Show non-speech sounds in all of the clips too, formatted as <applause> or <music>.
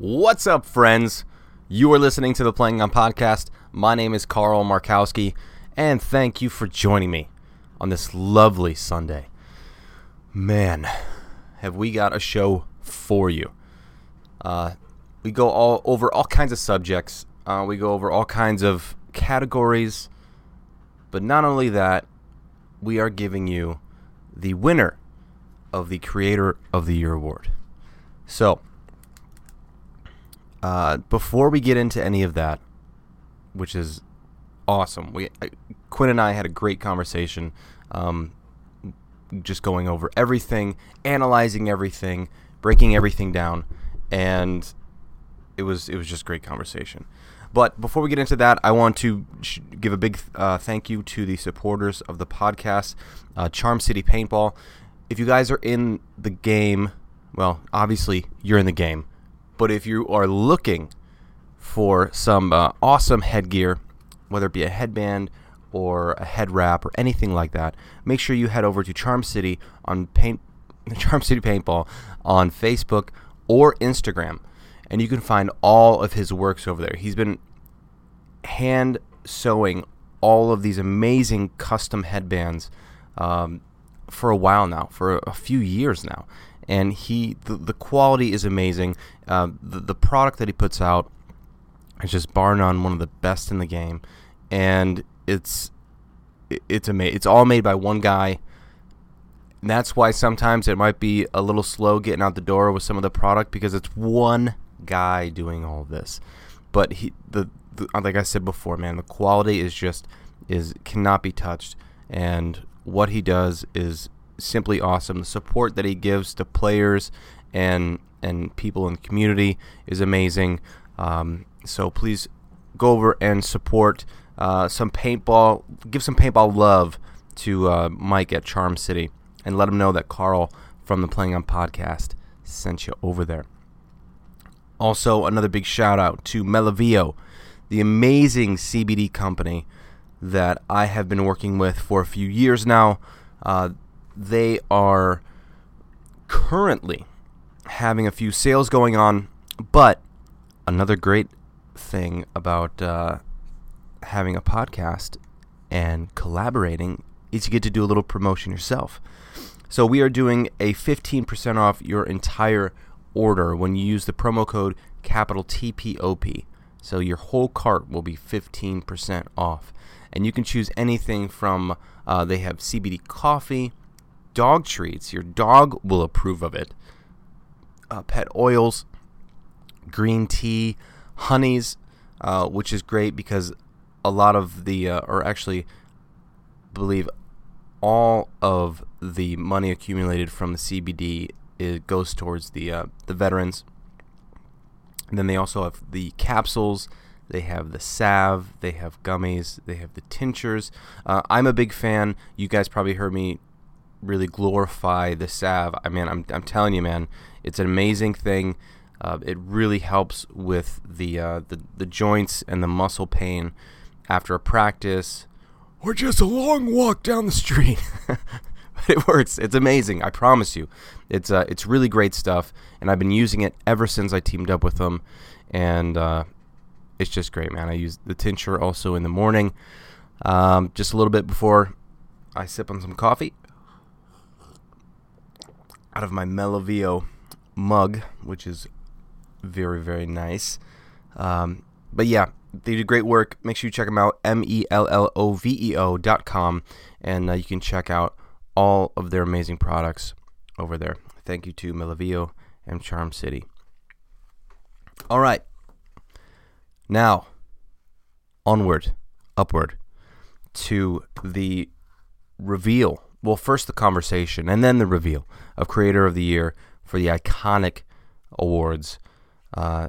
What's up, friends? You are listening to the Playing On Podcast. My name is Carl Markowski, and thank you for joining me on this lovely Sunday. Man, have we got a show for you. Uh, we go all over all kinds of subjects. Uh, we go over all kinds of categories. But not only that, we are giving you the winner of the Creator of the Year award. So, uh, before we get into any of that, which is awesome, we I, Quinn and I had a great conversation, um, just going over everything, analyzing everything, breaking everything down, and it was it was just great conversation. But before we get into that, I want to sh- give a big uh, thank you to the supporters of the podcast, uh, Charm City Paintball. If you guys are in the game, well, obviously you're in the game, but if you are looking for some uh, awesome headgear, whether it be a headband or a head wrap or anything like that, make sure you head over to Charm City on Paint <laughs> Charm City Paintball on Facebook or Instagram and you can find all of his works over there. He's been hand sewing all of these amazing custom headbands um, for a while now, for a, a, few years now, and he the, the quality is amazing. Uh, the the product that he puts out is just bar none one of the best in the game, and it's it's amazing. It's all made by one guy. And that's why sometimes it might be a little slow getting out the door with some of the product because it's one guy doing all this. But he, the, the like I said before, man, the quality is just is cannot be touched, and what he does is simply awesome. The support that he gives to players and and people in the community is amazing. Um, so please go over and support uh, some paintball. Give some paintball love to uh, Mike at Charm City, and let him know that Carl from the Playing On podcast sent you over there. Also, another big shout out to Melloveo, the amazing CBD company that I have been working with for a few years now. Uh, they are currently having a few sales going on, but another great thing about uh, having a podcast and collaborating is you get to do a little promotion yourself. So we are doing a 15% off your entire order when you use the promo code capital TPOP. So your whole cart will be 15% off. And you can choose anything from uh, they have CBD coffee, dog treats, your dog will approve of it, uh, pet oils, green tea, honeys, uh, which is great because a lot of the, uh, or actually, believe all of the money accumulated from the CBD it goes towards the uh, the veterans. And then they also have the capsules. They have the salve. They have gummies. They have the tinctures. Uh, I'm a big fan. You guys probably heard me really glorify the salve. I mean, I'm, I'm telling you, man, it's an amazing thing. Uh, it really helps with the, uh, the the joints and the muscle pain after a practice or just a long walk down the street. <laughs> it works. It's amazing. I promise you. It's uh, it's really great stuff, and I've been using it ever since I teamed up with them, and uh, it's just great, man. I use the tincture also in the morning, um, just a little bit before I sip on some coffee out of my Melloveo mug, which is very very nice. Um, but yeah, they do great work. Make sure you check them out. M E L L O V E O dot com, and uh, you can check out all of their amazing products over there. Thank you to Melloveo and Charm City. All right. Now, onward, upward to the reveal. Well, first the conversation and then the reveal of Creator of the Year for the iconic awards. Uh,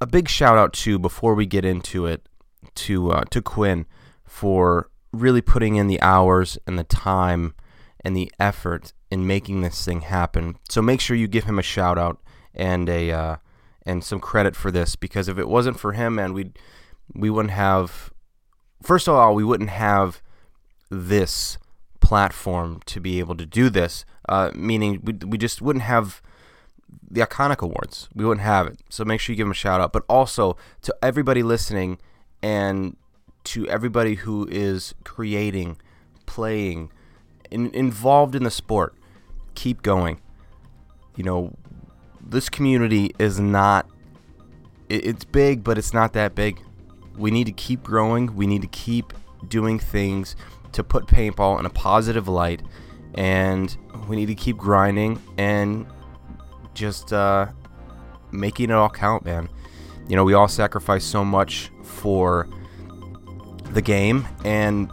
a big shout out to before we get into it to uh, to Quinn for really putting in the hours and the time and the effort in making this thing happen. So make sure you give him a shout out and a uh, and some credit for this because if it wasn't for him, and we we wouldn't have. First of all, we wouldn't have this platform to be able to do this. Uh, meaning we we just wouldn't have the Iconic Awards. We wouldn't have it. So make sure you give them a shout out. But also to everybody listening and to everybody who is creating, playing, in, involved in the sport, keep going. You know, this community is not, it, it's big, but it's not that big. We need to keep growing. We need to keep doing things to put paintball in a positive light. And we need to keep grinding and just uh, making it all count, man. You know, we all sacrifice so much for the game, and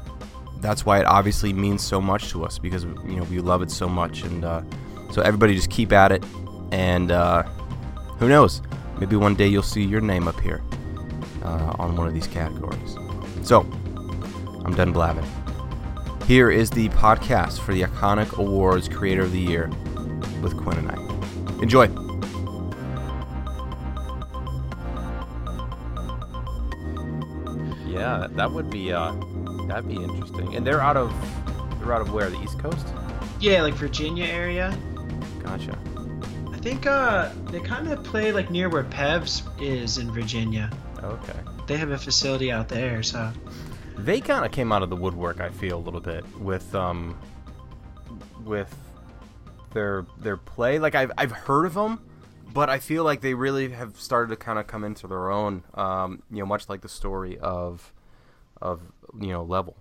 that's why it obviously means so much to us because you know we love it so much, and uh, so everybody just keep at it, and uh, who knows, maybe one day you'll see your name up here uh, on one of these categories. So I'm done blabbing. Here is the podcast for the Iconic Awards Creator of the Year with Quinn and I. Enjoy. Yeah, that would be uh, that'd be interesting. And they're out of they're out of where? The East Coast? Yeah, like Virginia area. Gotcha. I think uh they kind of play like near where Pevs is in Virginia. Okay. They have a facility out there, so They kind of came out of the woodwork. I feel a little bit with um with their their play. Like I've I've heard of them, but I feel like they really have started to kind of come into their own. Um, you know, much like the story of of you know level.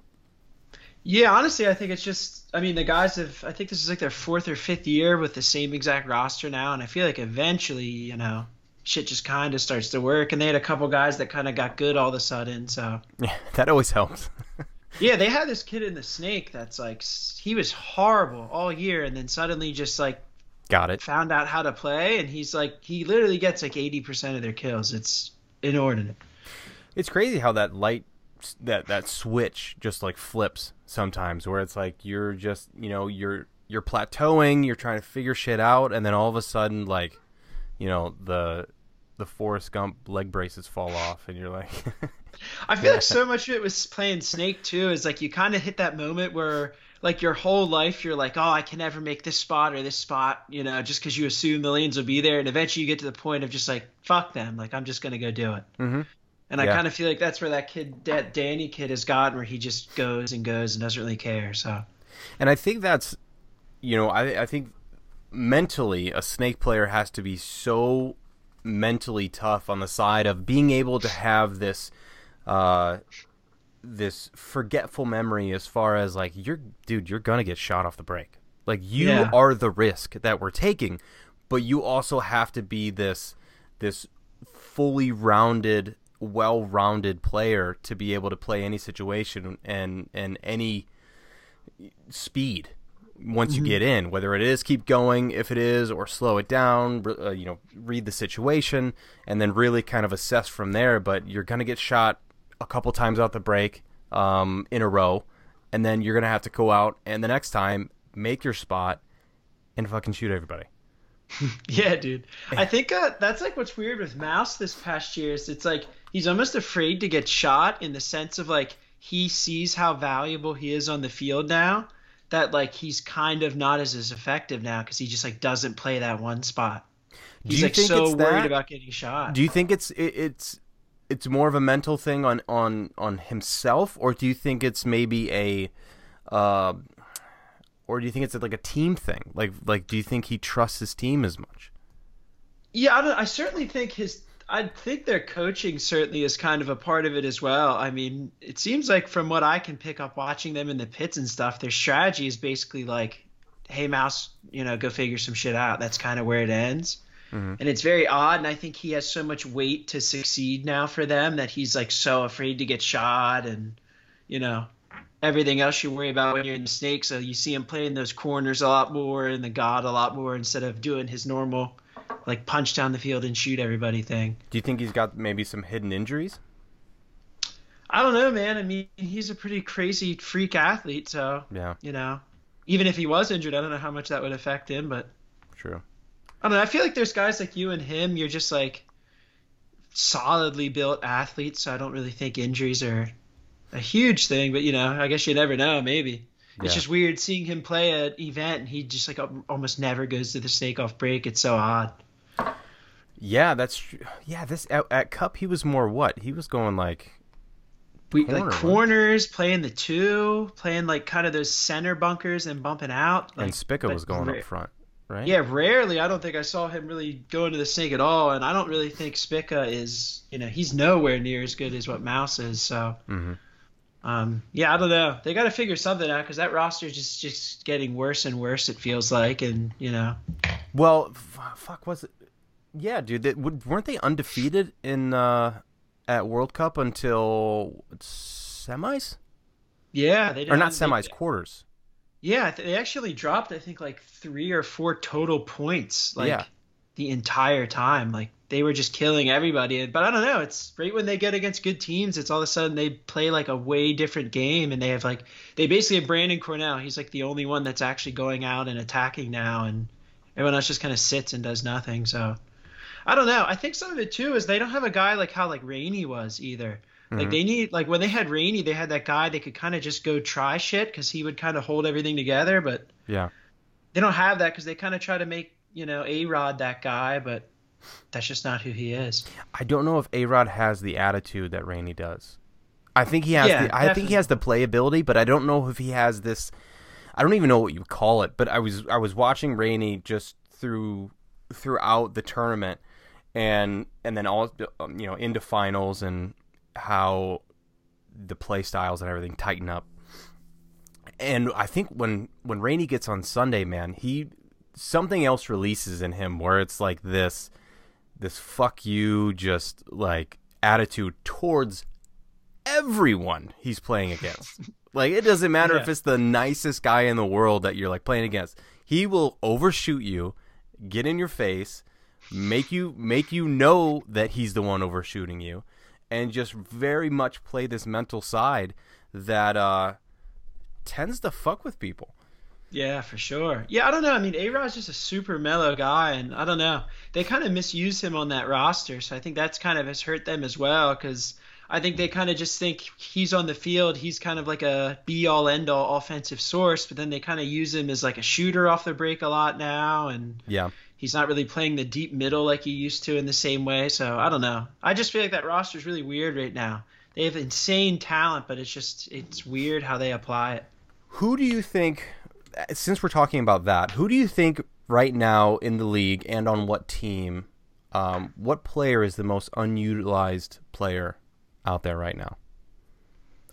Yeah, honestly, I think it's just. I mean, the guys have. I think this is like their fourth or fifth year with the same exact roster now, and I feel like eventually, you know, shit just kind of starts to work. And they had a couple guys that kind of got good all of a sudden. So Yeah, <laughs> that always helps. <laughs> yeah, they had this kid in the snake that's like he was horrible all year, and then suddenly just like Got it. found out how to play, and he's like he literally gets like eighty percent of their kills. It's inordinate. It's crazy how that light that that switch just like flips sometimes where it's like you're just, you know, you're you're plateauing, you're trying to figure shit out and then all of a sudden like, you know, the the Forrest Gump leg braces fall off and you're like <laughs> I feel like so much of it was playing Snake too. Is like you kind of hit that moment where like your whole life you're like, oh, I can never make this spot or this spot, you know, just because you assume the lanes will be there, and eventually you get to the point of just like, fuck them, like I'm just gonna go do it. Mhm. And I Yeah. kind of feel like that's where that kid, that Danny kid, has gotten, where he just goes and goes and doesn't really care. So And I think that's, you know, I I think mentally a snake player has to be so mentally tough on the side of being able to have this, uh, this forgetful memory as far as like you're, dude, you're gonna get shot off the break. Like you Yeah. are the risk that we're taking, but you also have to be this, this fully rounded, well-rounded player to be able to play any situation and and any speed once you get in whether it is keep going if it is or slow it down uh, you know read the situation and then really kind of assess from there. But you're going to get shot a couple times out the break um, in a row and then you're going to have to go out and the next time make your spot and fucking shoot everybody. <laughs> Yeah, dude. I think uh, that's like what's weird with Mouse this past year is it's like he's almost afraid to get shot in the sense of like he sees how valuable he is on the field now that like he's kind of not as as effective now because he just like doesn't play that one spot. Do He's you like think so it's worried about getting shot. do you think it's it, it's it's more of a mental thing on on on himself or do you think it's maybe a uh, or do you think it's like a team thing like like do you think he trusts his team as much Yeah, I, don't, I certainly think his. I think their coaching certainly is kind of a part of it as well. I mean, it seems like from what I can pick up watching them in the pits and stuff, their strategy is basically like, "Hey, Mouse, you know, go figure some shit out." That's kind of where it ends. Mhm. And it's very odd, and I think he has so much weight to succeed now for them that he's like so afraid to get shot, and you know, everything else you worry about when you're in the snake. So you see him playing those corners a lot more and the god a lot more instead of doing his normal like punch down the field and shoot everybody thing. do you think he's got maybe some hidden injuries I don't know, man. I mean, he's a pretty crazy freak athlete, so yeah you know, even if he was injured, I don't know how much that would affect him, but true I don't know. I feel like there's guys like you and him. You're just like solidly built athletes, so I don't really think injuries are a huge thing. But you know, I guess you never know. Maybe it's just weird seeing him play an event and he just like almost never goes to the snake off break. It's so odd. Yeah, that's true. Yeah, this at, at Cup he was more what? He was going like we Corner, like corners, playing the two, playing like kind of those center bunkers and bumping out. Like, and Spica was going up front, right? Yeah, rarely. I don't think I saw him really go into the snake at all, and I don't really think Spica is. You know, he's nowhere near as good as what Mouse is. So, Mhm. Um, yeah, I don't know. They got to figure something out because that roster is just just getting worse and worse. It feels like, and you know, Well, f- fuck was it? Yeah, dude, they, weren't they undefeated in uh at World Cup until semis? yeah, they Or not semis, they- quarters. Yeah, they actually dropped. I think like three or four total points. Like Yeah. The entire time. Like they were just killing everybody. But I don't know. It's right when they get against good teams. It's all of a sudden they play like a way different game, and they have like they basically have Brandon Cornell. He's like the only one that's actually going out and attacking now, and everyone else just kind of sits and does nothing. So I don't know. I think some of it too is they don't have a guy like how like Rainey was either. Like Mhm. they need like when they had Rainey, they had that guy they could kind of just go try shit because he would kind of hold everything together. But Yeah. They don't have that because they kind of try to make you know A Rod that guy, but that's just not who he is. I don't know if A Rod has the attitude that Rainey does. I think he has. Yeah, the, I think he has the playability, but I don't know if he has this. I don't even know what you call it. But I was I was watching Rainey just through throughout the tournament, and and then all um, you know into finals and how the play styles and everything tighten up. And I think when when Rainey gets on Sunday, man, he something else releases in him where it's like this this fuck you just like attitude towards everyone he's playing against. <laughs> like it doesn't matter if it's the nicest guy in the world that you're like playing against. He will overshoot you, get in your face, make you make you know that he's the one overshooting you and just very much play this mental side that uh tends to fuck with people. Yeah, for sure. Yeah, I don't know. I mean, A Rod's just a super mellow guy, and I don't know. They kind of misuse him on that roster, so I think that's kind of has hurt them as well because I think they kind of just think he's on the field. He's kind of like a be all end all offensive source, but then they kind of use him as like a shooter off the break a lot now, and Yeah. he's not really playing the deep middle like he used to in the same way. So I don't know. I just feel like that roster is really weird right now. They have insane talent, but it's just it's weird how they apply it. Who do you think, since we're talking about that, who do you think right now in the league and on what team, um, what player is the most unutilized player out there right now?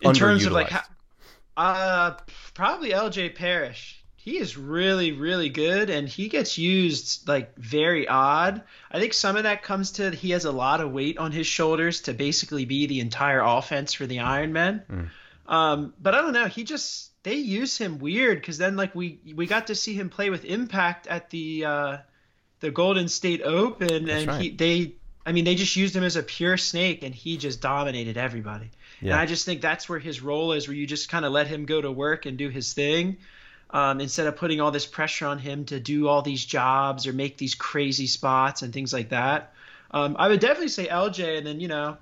in terms of like uh probably LJ Parrish. He is really really good and he gets used like very odd. I think some of that comes to he has a lot of weight on his shoulders to basically be the entire offense for the Iron Men. Mm. Um but I don't know, he just they use him weird cuz then like we we got to see him play with impact at the uh the Golden State Open That's and right. he they I mean they just used him as a pure snake and he just dominated everybody. Yeah. And I just think that's where his role is, where you just kind of let him go to work and do his thing, um, instead of putting all this pressure on him to do all these jobs or make these crazy spots and things like that. Um, I would definitely say LJ, and then you know,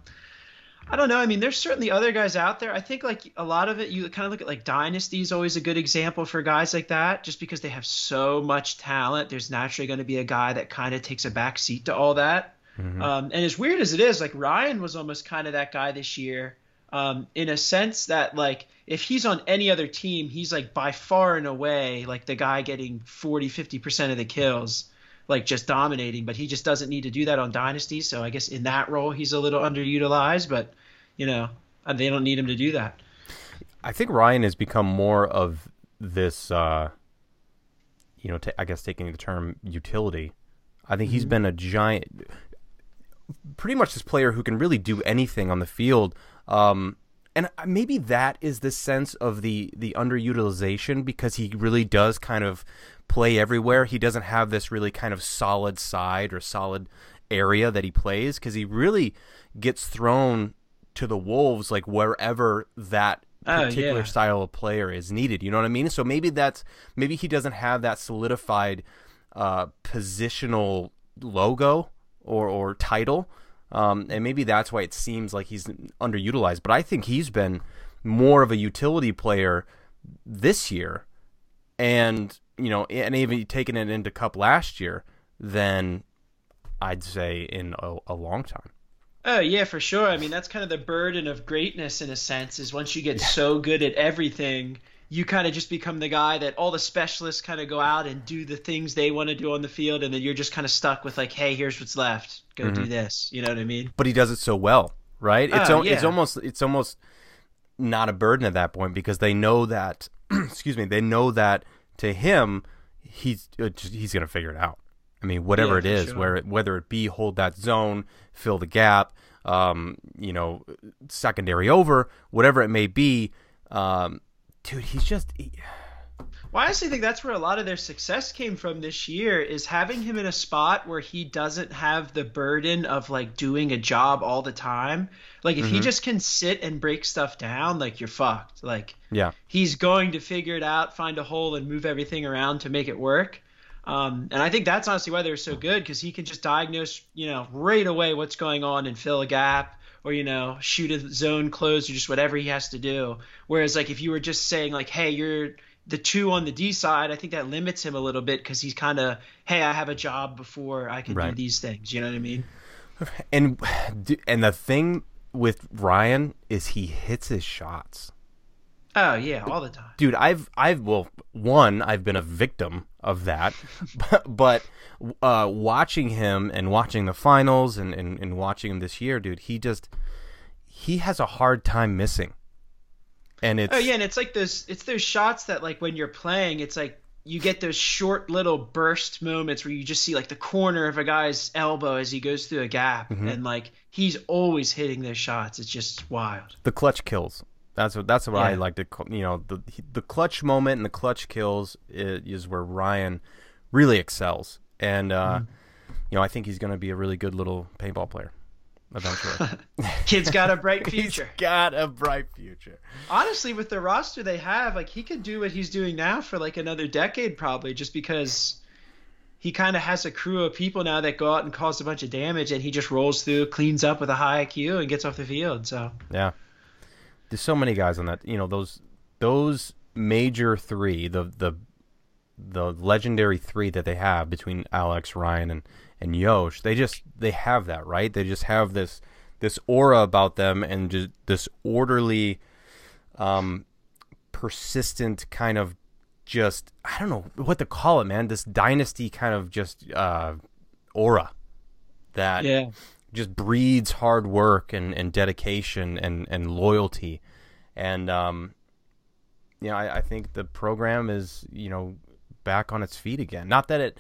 I don't know. I mean, there's certainly other guys out there. I think like a lot of it, you kind of look at like Dynasty is always a good example for guys like that, just because they have so much talent. There's naturally going to be a guy that kind of takes a back seat to all that. Mhm. Um, and as weird as it is, like Ryan was almost kind of that guy this year, um, in a sense that like if he's on any other team, he's like by far and away like the guy getting 40, 50% of the kills, like just dominating. But he just doesn't need to do that on Dynasty. So I guess in that role, he's a little underutilized, but you know, uh, they don't need him to do that. I think Ryan has become more of this, uh, you know, ta I guess taking the term utility. I think he's been a giant, pretty much this player who can really do anything on the field. Um, and maybe that is the sense of the the underutilization because he really does kind of play everywhere. He doesn't have this really kind of solid side or solid area that he plays because he really gets thrown to the wolves like wherever that Oh, particular yeah. style of player is needed. You know what I mean? So maybe that's maybe he doesn't have that solidified uh, positional logo or or title, um, and maybe that's why it seems like he's underutilized. But I think he's been more of a utility player this year, and you know, and even taking it into Cup last year than I'd say in a, a long time. Oh yeah, for sure. I mean, that's kind of the burden of greatness in a sense. Is once you get yeah. so good at everything, you kind of just become the guy that all the specialists kind of go out and do the things they want to do on the field, and then you're just kind of stuck with like, hey, here's what's left. Go mm-hmm. do this. You know what I mean? But he does it so well, right? It's oh, yeah. it's almost it's almost not a burden at that point because they know that. <clears throat> excuse me. They know that to him, he's uh, he's gonna figure it out. I mean, whatever yeah, it is, sure. where whether it be hold that zone, fill the gap, um, you know, secondary over, whatever it may be. Um, dude, he's just. He... Well, I honestly think that's where a lot of their success came from this year is having him in a spot where he doesn't have the burden of like doing a job all the time. Like if mm-hmm. he just can sit and break stuff down, like you're fucked. Like yeah, he's going to figure it out, find a hole, and move everything around to make it work. Um, and I think that's honestly why they're so good because he can just diagnose, you know, right away what's going on and fill a gap or you know shoot a zone close or just whatever he has to do whereas like if you were just saying like hey you're the two on the D side, I think that limits him a little bit because he's kind of, hey, I have a job before I can right. do these things. You know what I mean? <sighs> And <sighs> and the thing with Ryan is he hits his shots. Oh yeah, all the time, dude. I've I've well, one I've been a victim of that, <laughs> but, but uh, watching him and watching the finals and, and and watching him this year, dude, he just he has a hard time missing and it's oh yeah, and it's like those it's those shots that like when you're playing, it's like you get those short little burst moments where you just see like the corner of a guy's elbow as he goes through a gap, mm-hmm. and like he's always hitting those shots. It's just wild. The clutch kills. That's what that's what yeah. I like to you know the the clutch moment and the clutch kills is, is where Ryan really excels, and uh, mm-hmm. you know I think he's going to be a really good little paintball player eventually. <laughs> Kid's got a bright <laughs> future. he's got a bright future. Honestly, with the roster they have, like he could do what he's doing now for like another decade probably just because he kind of has a crew of people now that go out and cause a bunch of damage and he just rolls through, cleans up with a high IQ and gets off the field. So Yeah. There's so many guys on that, you know, those those major 3, the the the legendary 3 that they have between Alex, Ryan and and Yosh, they just they have that right. They just have this this aura about them and just this orderly, um, persistent kind of just I don't know what to call it, man. This dynasty kind of just uh, aura that yeah. Just breeds hard work and, and dedication and, and loyalty. And um, you know, I, I think the program is you know back on its feet again. Not that it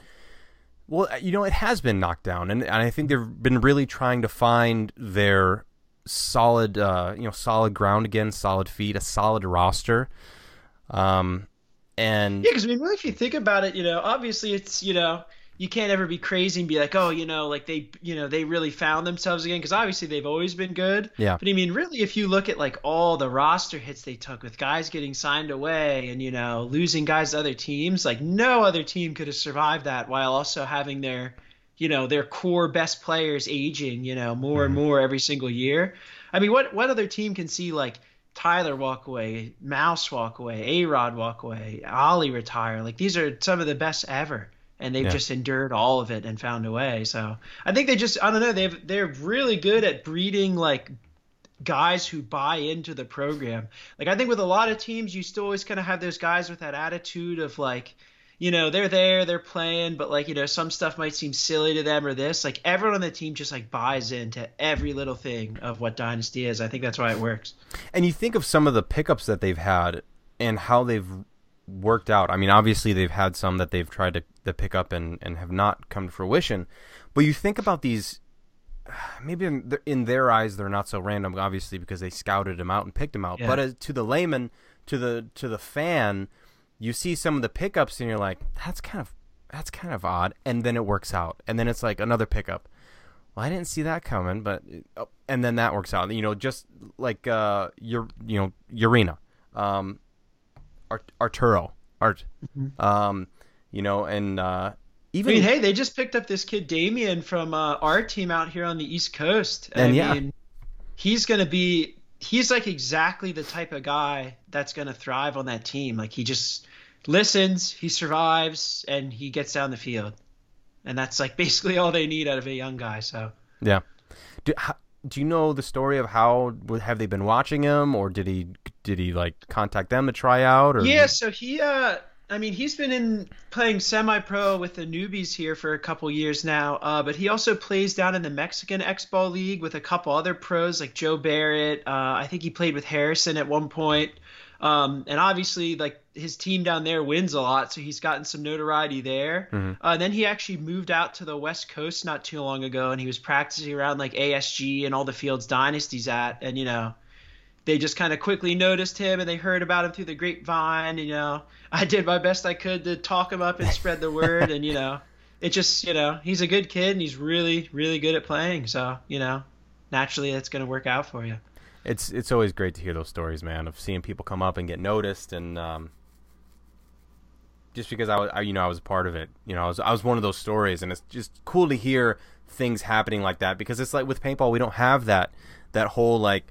well, uh, you know, it has been knocked down, and, and I think they've been really trying to find their solid, uh, you know, solid ground again, solid feet, a solid roster. Um, and yeah, because I mean, really, if you think about it, you know, obviously it's you know you can't ever be crazy and be like, oh, you know, like they, you know, they really found themselves again because obviously they've always been good. Yeah. But I mean, really, if you look at like all the roster hits they took with guys getting signed away and you know losing guys to other teams, like no other team could have survived that while also having their, you know, their core best players aging, you know, more mm-hmm. and more every single year. I mean, what what other team can see like Tyler walk away, Mouse walk away, A Rod walk away, Ollie retire? Like these are some of the best ever and they've yeah. just endured all of it and found a way. So I think they just I don't know they've they're really good at breeding like guys who buy into the program. Like I think with a lot of teams you still always kind of have those guys with that attitude of like you know they're there they're playing but like you know some stuff might seem silly to them or this like everyone on the team just like buys into every little thing of what dynasty is i think that's why it works and you think of some of the pickups that they've had and how they've worked out. I mean, obviously they've had some that they've tried to, to pick up and, and have not come to fruition. But you think about these, <sighs> maybe in, in their eyes they're not so random, obviously because they scouted them out and picked them out. Yeah. But as, to the layman, to the to the fan, you see some of the pickups and you're like, that's kind of that's kind of odd, and then it works out, and then it's like another pickup. Well, I didn't see that coming, but oh, and then that works out. You know, just like uh, your you know Urena. Um, Art- Arturo Art. Mm-hmm. Um, you know, and uh, even I mean, hey, they just picked up this kid Damien from uh, our team out here on the East Coast. And I yeah, mean, he's gonna be he's like exactly the type of guy that's gonna thrive on that team. Like he just listens, he survives, and he gets down the field. and that's like <laughs> basically all they need out of a young guy. So yeah. Do, how, do you know the story of how have they been watching him, or did he did he like contact them to try out? Or yeah, so he uh I mean, he's been in playing semi-pro with the newbies here for a couple years now, uh, but he also plays down in the Mexican X-Ball League with a couple other pros like Joe Barrett. Uh, I think he played with Harrison at one point. Um, and obviously, like his team down there wins a lot, so he's gotten some notoriety there. Mm-hmm. Uh, then he actually moved out to the West Coast not too long ago, and he was practicing around like ASG and all the fields dynasties at, and you know, they just kind of quickly noticed him and they heard about him through the grapevine. You know, <laughs> I did my best I could to talk him up and spread the word, and you know, it just you know he's a good kid and he's really really good at playing. So you know, naturally that's going to work out for you it's it's always great to hear those stories, man, of seeing people come up and get noticed, and um, just because I was, I, you know, I was a part of it. You know, I was I was one of those stories, and it's just cool to hear things happening like that because it's like with paintball, we don't have that that whole like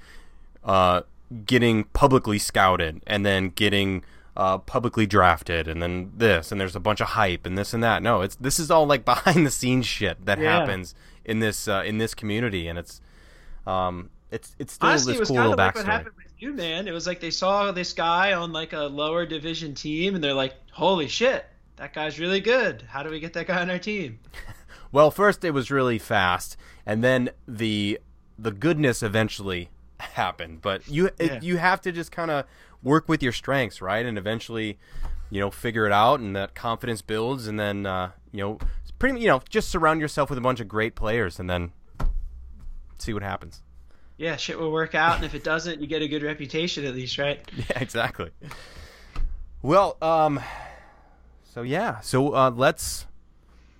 uh, getting publicly scouted and then getting uh, publicly drafted and then this and there's a bunch of hype and this and that. No, it's this is all like <laughs> behind the scenes shit that yeah. happens in this uh, in this community, and it's um, it's it's still Honestly, this cool little like backstory. what happened with you, man. It was like they saw this guy on like a lower division team, and they're like, "Holy shit, that guy's really good. How do we get that guy on our team?" <laughs> well, first it was really fast, and then the the goodness eventually <laughs> happened. But you yeah. it, you have to just kind of work with your strengths, right? And eventually, you know, figure it out, and that confidence builds, and then uh, you know, pretty you know, just surround yourself with a bunch of great players, and then see what happens yeah, shit will work out, and if it doesn't, you get a good reputation at least, right? <laughs> Yeah, exactly. Well, um, so yeah, so uh, let's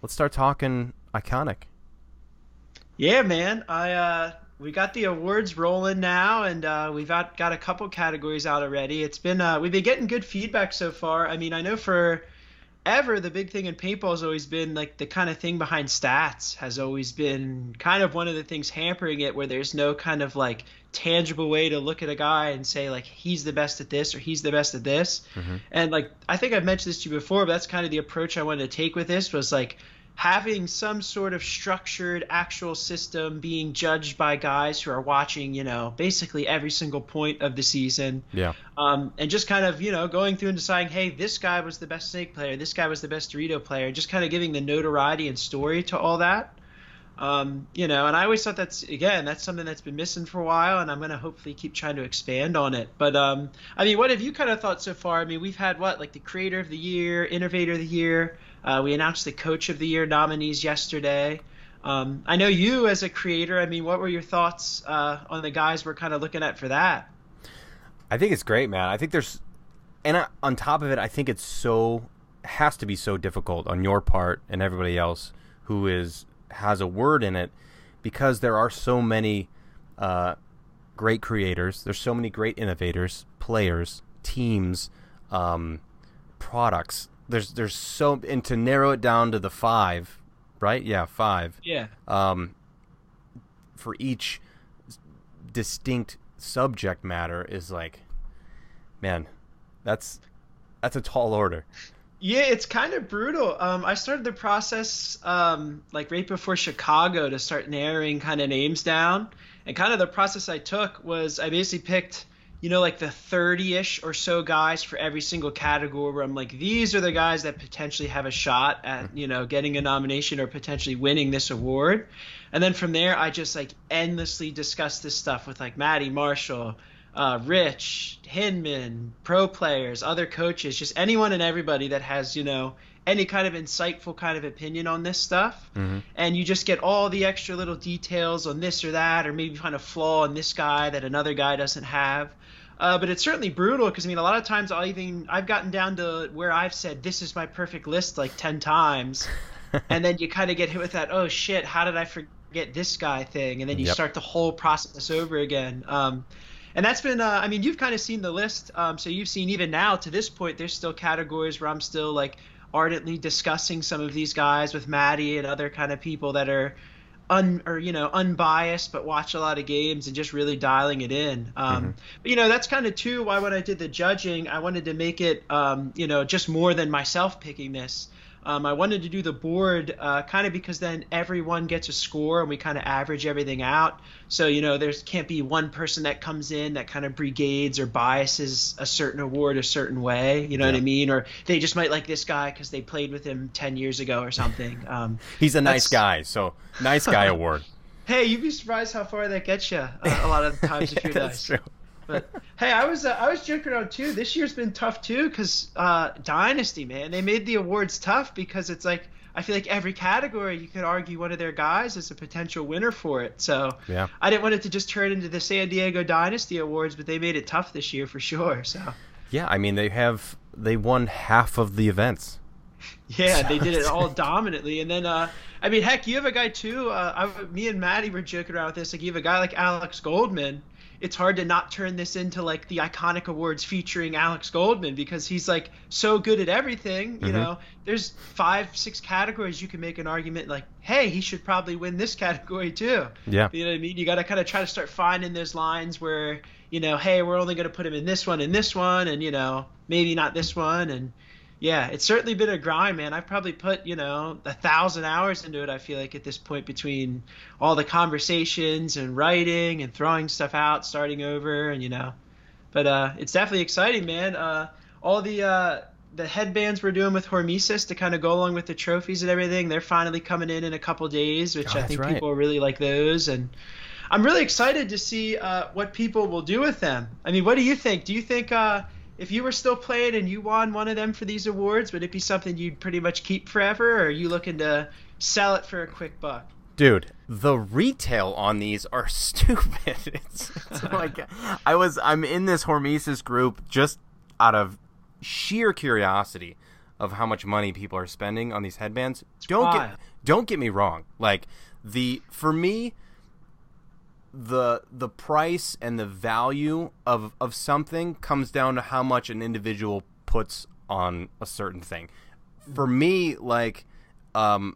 let's start talking iconic. Yeah, man. I uh, we got the awards rolling now, and uh, we've got got a couple categories out already. It's been uh, we've been getting good feedback so far. I mean, I know for ever the big thing in paintball has always been like the kind of thing behind stats has always been kind of one of the things hampering it where there's no kind of like tangible way to look at a guy and say like he's the best at this or he's the best at this mm-hmm. and like i think i've mentioned this to you before but that's kind of the approach i wanted to take with this was like having some sort of structured actual system being judged by guys who are watching, you know, basically every single point of the season. Yeah. Um, and just kind of, you know, going through and deciding, hey, this guy was the best snake player, this guy was the best Dorito player, just kind of giving the notoriety and story to all that. Um, you know, and I always thought that's again that's something that's been missing for a while, and I'm gonna hopefully keep trying to expand on it. But um, I mean, what have you kind of thought so far? I mean, we've had what like the creator of the year, innovator of the year. Uh, we announced the Coach of the Year nominees yesterday. Um, I know you as a creator. I mean, what were your thoughts uh, on the guys we're kind of looking at for that? I think it's great, man. I think there's, and I, on top of it, I think it's so has to be so difficult on your part and everybody else who is has a word in it because there are so many uh, great creators. There's so many great innovators, players, teams, um, products there's there's so and to narrow it down to the five, right? Yeah, five. Yeah. Um, for each distinct subject matter is like, man, that's that's a tall order. Yeah, it's kind of brutal. Um, I started the process um, like right before Chicago to start narrowing kind of names down, and kind of the process I took was I basically picked you know, like the 30 ish or so guys for every single category where I'm like, these are the guys that potentially have a shot at, you know, getting a nomination or potentially winning this award. And then from there, I just like endlessly discuss this stuff with like Maddie Marshall, uh, Rich, Hinman, pro players, other coaches, just anyone and everybody that has, you know, any kind of insightful kind of opinion on this stuff. Mm-hmm. And you just get all the extra little details on this or that, or maybe find a flaw in this guy that another guy doesn't have. Uh, but it's certainly brutal because I mean, a lot of times I'll even I've gotten down to where I've said this is my perfect list like ten times, <laughs> and then you kind of get hit with that oh shit how did I forget this guy thing, and then you yep. start the whole process over again. Um, and that's been uh, I mean you've kind of seen the list, um, so you've seen even now to this point there's still categories where I'm still like ardently discussing some of these guys with Maddie and other kind of people that are un or you know unbiased but watch a lot of games and just really dialing it in um, mm-hmm. but you know that's kind of too why when i did the judging i wanted to make it um, you know just more than myself picking this Um, I wanted to do the board uh, kind of because then everyone gets a score and we kind of average everything out. So you know, there can't be one person that comes in that kind of brigades or biases a certain award a certain way. You know yeah. what I mean? Or they just might like this guy because they played with him ten years ago or something. <laughs> Um, He's a nice guy, so nice guy <laughs> award. Hey, you'd be surprised how far that gets you uh, a lot of the times <laughs> yeah, if you're nice. True. But hey, I was uh, I was joking around too. This year's been tough too because uh, Dynasty, man, they made the awards tough because it's like I feel like every category you could argue one of their guys is a potential winner for it. So yeah. I didn't want it to just turn into the San Diego Dynasty Awards, but they made it tough this year for sure. So yeah, I mean they have they won half of the events. Yeah, they did it <laughs> all dominantly, and then uh, I mean, heck, you have a guy too. Uh, I, me and Maddie were joking around with this. Like, you have a guy like Alex Goldman it's hard to not turn this into like the iconic awards featuring Alex Goldman because he's like so good at everything. You mm-hmm. know, there's five, six categories you can make an argument like, hey, he should probably win this category too. Yeah. You know what I mean? You got to kind of try to start finding those lines where, you know, hey, we're only going to put him in this one and this one and, you know, maybe not this one. And, yeah, it's certainly been a grind, man. I've probably put, you know, a thousand hours into it, I feel like, at this point, between all the conversations and writing and throwing stuff out, starting over, and, you know. But uh, it's definitely exciting, man. Uh, all the uh, the headbands we're doing with Hormesis to kind of go along with the trophies and everything, they're finally coming in in a couple days, which oh, I think right. people really like those. And I'm really excited to see uh, what people will do with them. I mean, what do you think? Do you think uh, if you were still playing and you won one of them for these awards, would it be something you'd pretty much keep forever, or are you looking to sell it for a quick buck? Dude, the retail on these are <laughs> stupid. It's, it's <laughs> like I was I'm in this Hormesis group just out of sheer curiosity of how much money people are spending on these headbands. Don't get don't get me wrong. Like the for me the the price and the value of of something comes down to how much an individual puts on a certain thing. For me, like um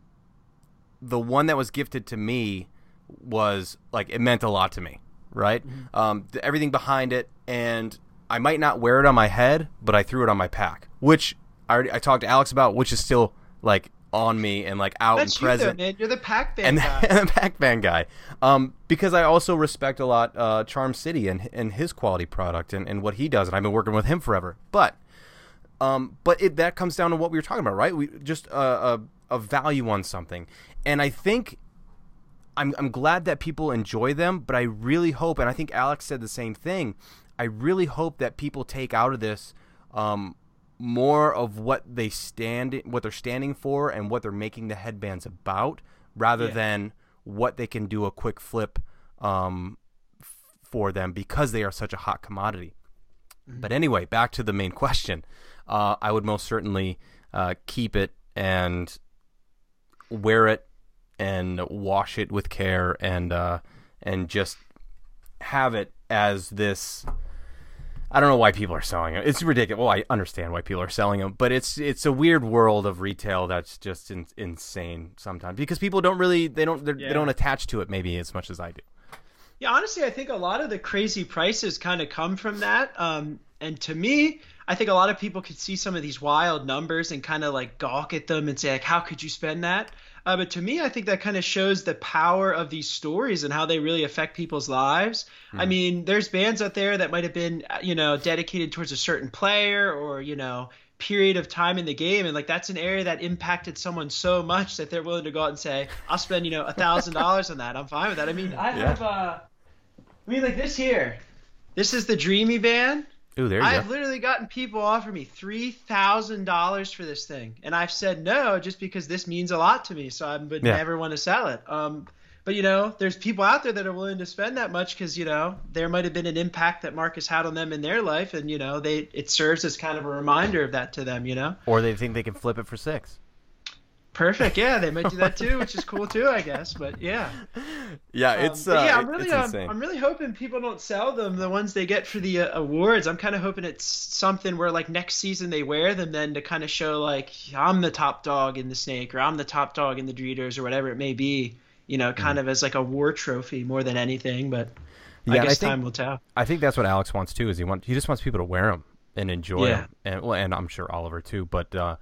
the one that was gifted to me was like it meant a lot to me, right? Mm-hmm. Um the, everything behind it and I might not wear it on my head, but I threw it on my pack, which I already, I talked to Alex about, which is still like on me and like out That's and present. You though, man. You're the Pac Man <laughs> guy. and the pack band guy. Um, because I also respect a lot uh, Charm City and and his quality product and, and what he does, and I've been working with him forever. But um, but it, that comes down to what we were talking about, right? We just a, a, a value on something, and I think I'm I'm glad that people enjoy them, but I really hope, and I think Alex said the same thing. I really hope that people take out of this um, more of what they stand what they're standing for and what they're making the headbands about rather yeah. than what they can do a quick flip um, f- for them because they are such a hot commodity. Mm-hmm. But anyway, back to the main <laughs> question. Uh, I would most certainly uh, keep it and wear it and wash it with care and uh, and just have it as this I don't know why people are selling them. It's ridiculous. Well, I understand why people are selling them, but it's it's a weird world of retail that's just in, insane sometimes because people don't really they don't yeah. they don't attach to it maybe as much as I do. Yeah, honestly, I think a lot of the crazy prices kind of come from that. Um, and to me, I think a lot of people could see some of these wild numbers and kind of like gawk at them and say like, how could you spend that? Uh, but to me, I think that kind of shows the power of these stories and how they really affect people's lives. Mm. I hmm. mean, there's bands out there that might have been, uh, you know, dedicated towards a certain player or, you know, period of time in the game and like that's an area that impacted someone so much that they're willing to go out and say i'll spend you know a thousand dollars on that i'm fine with that i mean i yeah. have uh i mean like this here this is the dreamy band Ooh, there you I've go. literally gotten people offer me three thousand dollars for this thing, and I've said no just because this means a lot to me. So I would yeah. never want to sell it. Um, but you know, there's people out there that are willing to spend that much because you know there might have been an impact that Marcus had on them in their life, and you know they it serves as kind of a reminder of that to them. You know, or they think they can flip it for six. Perfect. Yeah, they might do that too, which is cool too, I guess. But yeah. Yeah, it's um, uh, yeah. I'm really, um, I'm really hoping people don't sell them the ones they get for the uh, awards. I'm kind of hoping it's something where like next season they wear them then to kind of show like I'm the top dog in the snake or I'm the top dog in the Dreeters or whatever it may be. You know, kind mm. of as like a war trophy more than anything. But yeah, I guess I think, time will tell. I think that's what Alex wants too. Is he want he just wants people to wear them and enjoy yeah. them, and well, and I'm sure Oliver too. But uh,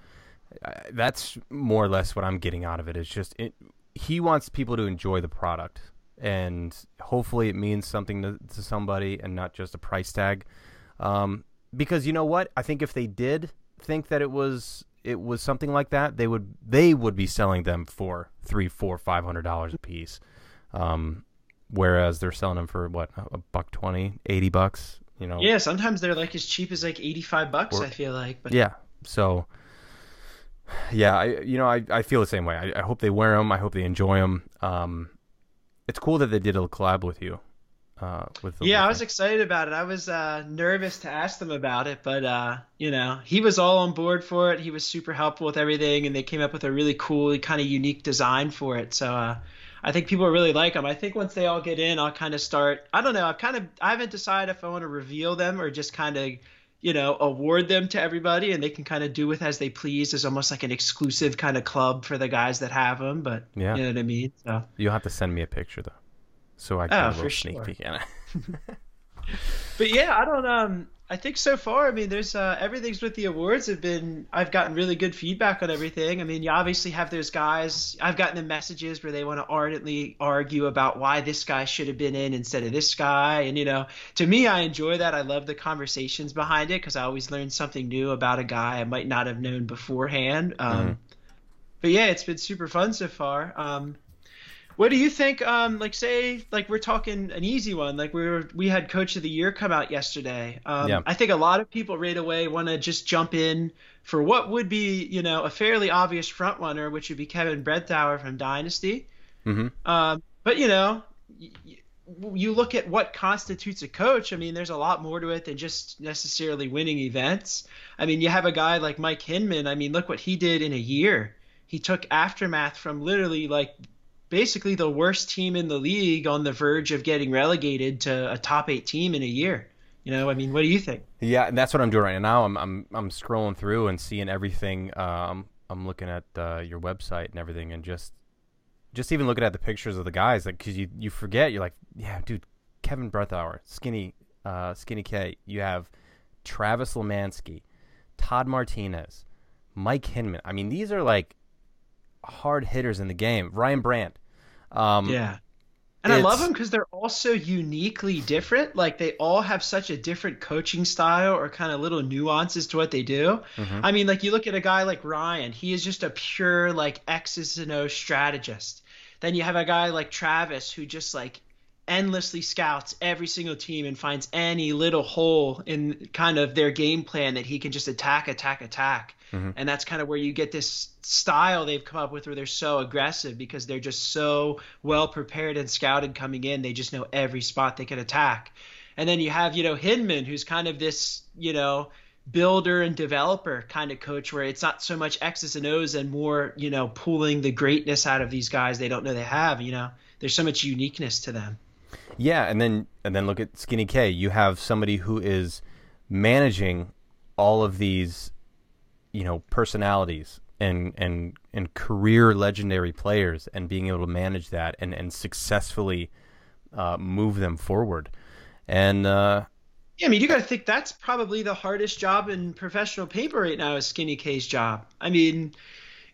that's more or less what I'm getting out of it. It's just it, he wants people to enjoy the product, and hopefully it means something to, to somebody and not just a price tag. Um, because you know what, I think if they did think that it was it was something like that, they would they would be selling them for three, four, five hundred dollars a piece. Um, whereas they're selling them for what a buck 20 80 bucks you know yeah sometimes they're like as cheap as like 85 bucks or, i feel like but yeah so yeah, I you know I, I feel the same way. I, I hope they wear them. I hope they enjoy them. Um, it's cool that they did a collab with you. Uh, with yeah, I was excited about it. I was uh, nervous to ask them about it, but uh, you know he was all on board for it. He was super helpful with everything, and they came up with a really cool, kind of unique design for it. So uh, I think people really like them. I think once they all get in, I'll kind of start. I don't know. I've kind of I haven't decided if I want to reveal them or just kind of you know, award them to everybody and they can kind of do with as they please. There's almost like an exclusive kind of club for the guys that have them, but yeah. you know what I mean? So You'll have to send me a picture though. So I can oh, for sneak sure. peek in it. <laughs> but yeah, I don't um I think so far, I mean, there's uh, everything's with the awards have been. I've gotten really good feedback on everything. I mean, you obviously have those guys. I've gotten the messages where they want to ardently argue about why this guy should have been in instead of this guy, and you know, to me, I enjoy that. I love the conversations behind it because I always learn something new about a guy I might not have known beforehand. Um, mm-hmm. But yeah, it's been super fun so far. Um, what do you think? Um, like say, like we're talking an easy one. Like we were, we had Coach of the Year come out yesterday. Um, yeah. I think a lot of people right away want to just jump in for what would be, you know, a fairly obvious front runner, which would be Kevin Brettauer from Dynasty. Mm-hmm. Um, but you know, you look at what constitutes a coach. I mean, there's a lot more to it than just necessarily winning events. I mean, you have a guy like Mike Hinman. I mean, look what he did in a year. He took aftermath from literally like basically the worst team in the league on the verge of getting relegated to a top eight team in a year. You know, I mean, what do you think? Yeah, and that's what I'm doing right now. I'm I'm I'm scrolling through and seeing everything. Um, I'm looking at uh, your website and everything, and just just even looking at the pictures of the guys, like because you you forget, you're like, yeah, dude, Kevin Brettauer, Skinny, uh, Skinny K. You have Travis Lemansky, Todd Martinez, Mike Hinman. I mean, these are like hard hitters in the game. Ryan Brandt. Um, yeah. And I love them because they're all so uniquely different. Like they all have such a different coaching style or kind of little nuances to what they do. Mm-hmm. I mean, like you look at a guy like Ryan, he is just a pure like X's and O's strategist. Then you have a guy like Travis who just like endlessly scouts every single team and finds any little hole in kind of their game plan that he can just attack, attack, attack. Mm-hmm. And that's kind of where you get this style they've come up with where they're so aggressive because they're just so well prepared and scouted coming in. They just know every spot they can attack. And then you have, you know, Hinman, who's kind of this, you know, builder and developer kind of coach where it's not so much X's and O's and more, you know, pulling the greatness out of these guys they don't know they have, you know. There's so much uniqueness to them. Yeah, and then and then look at Skinny K. You have somebody who is managing all of these you know personalities and and and career legendary players and being able to manage that and and successfully uh, move them forward and uh, yeah, I mean, you got to think that's probably the hardest job in professional paper right now is Skinny K's job. I mean,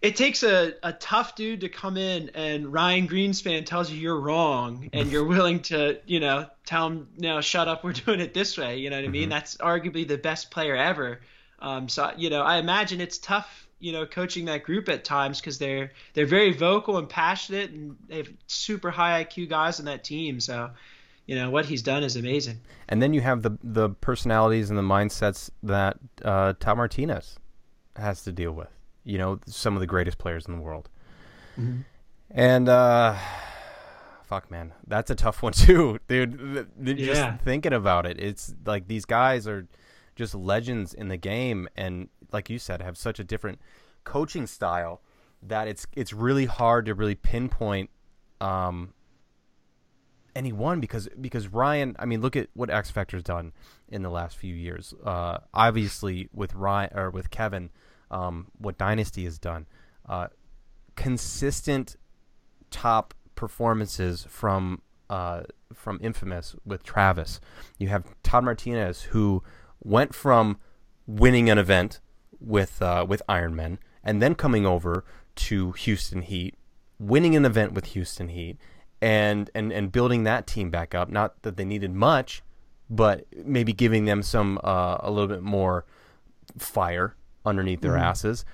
it takes a, a tough dude to come in and Ryan Greenspan tells you you're wrong and you're <laughs> willing to, you know, tell him, no, shut up, we're <laughs> doing it this way. You know what I mean? Mm-hmm. That's arguably the best player ever. Um, so you know, I imagine it's tough, you know, coaching that group at times because they're they're very vocal and passionate, and they have super high IQ guys on that team. So, you know, what he's done is amazing. And then you have the the personalities and the mindsets that uh, Tom Martinez has to deal with. You know, some of the greatest players in the world. Mm-hmm. And uh, fuck, man, that's a tough one <laughs> too, dude. Just yeah. thinking about it, it's like these guys are just legends in the game, and like you said, have such a different coaching style that it's it's really hard to really pinpoint um, any one because because Ryan, I mean, look at what X Factor's done in the last few years. Uh, obviously, with Ryan or with Kevin, um, what Dynasty has done, uh, consistent top performances from uh, from Infamous with Travis. You have Todd Martinez, who went from winning an event with uh, with Iron Men and then coming over to Houston Heat, winning an event with Houston Heat, and and and building that team back up. Not that they needed much, but maybe giving them some uh, a little bit more fire underneath their mm-hmm. asses.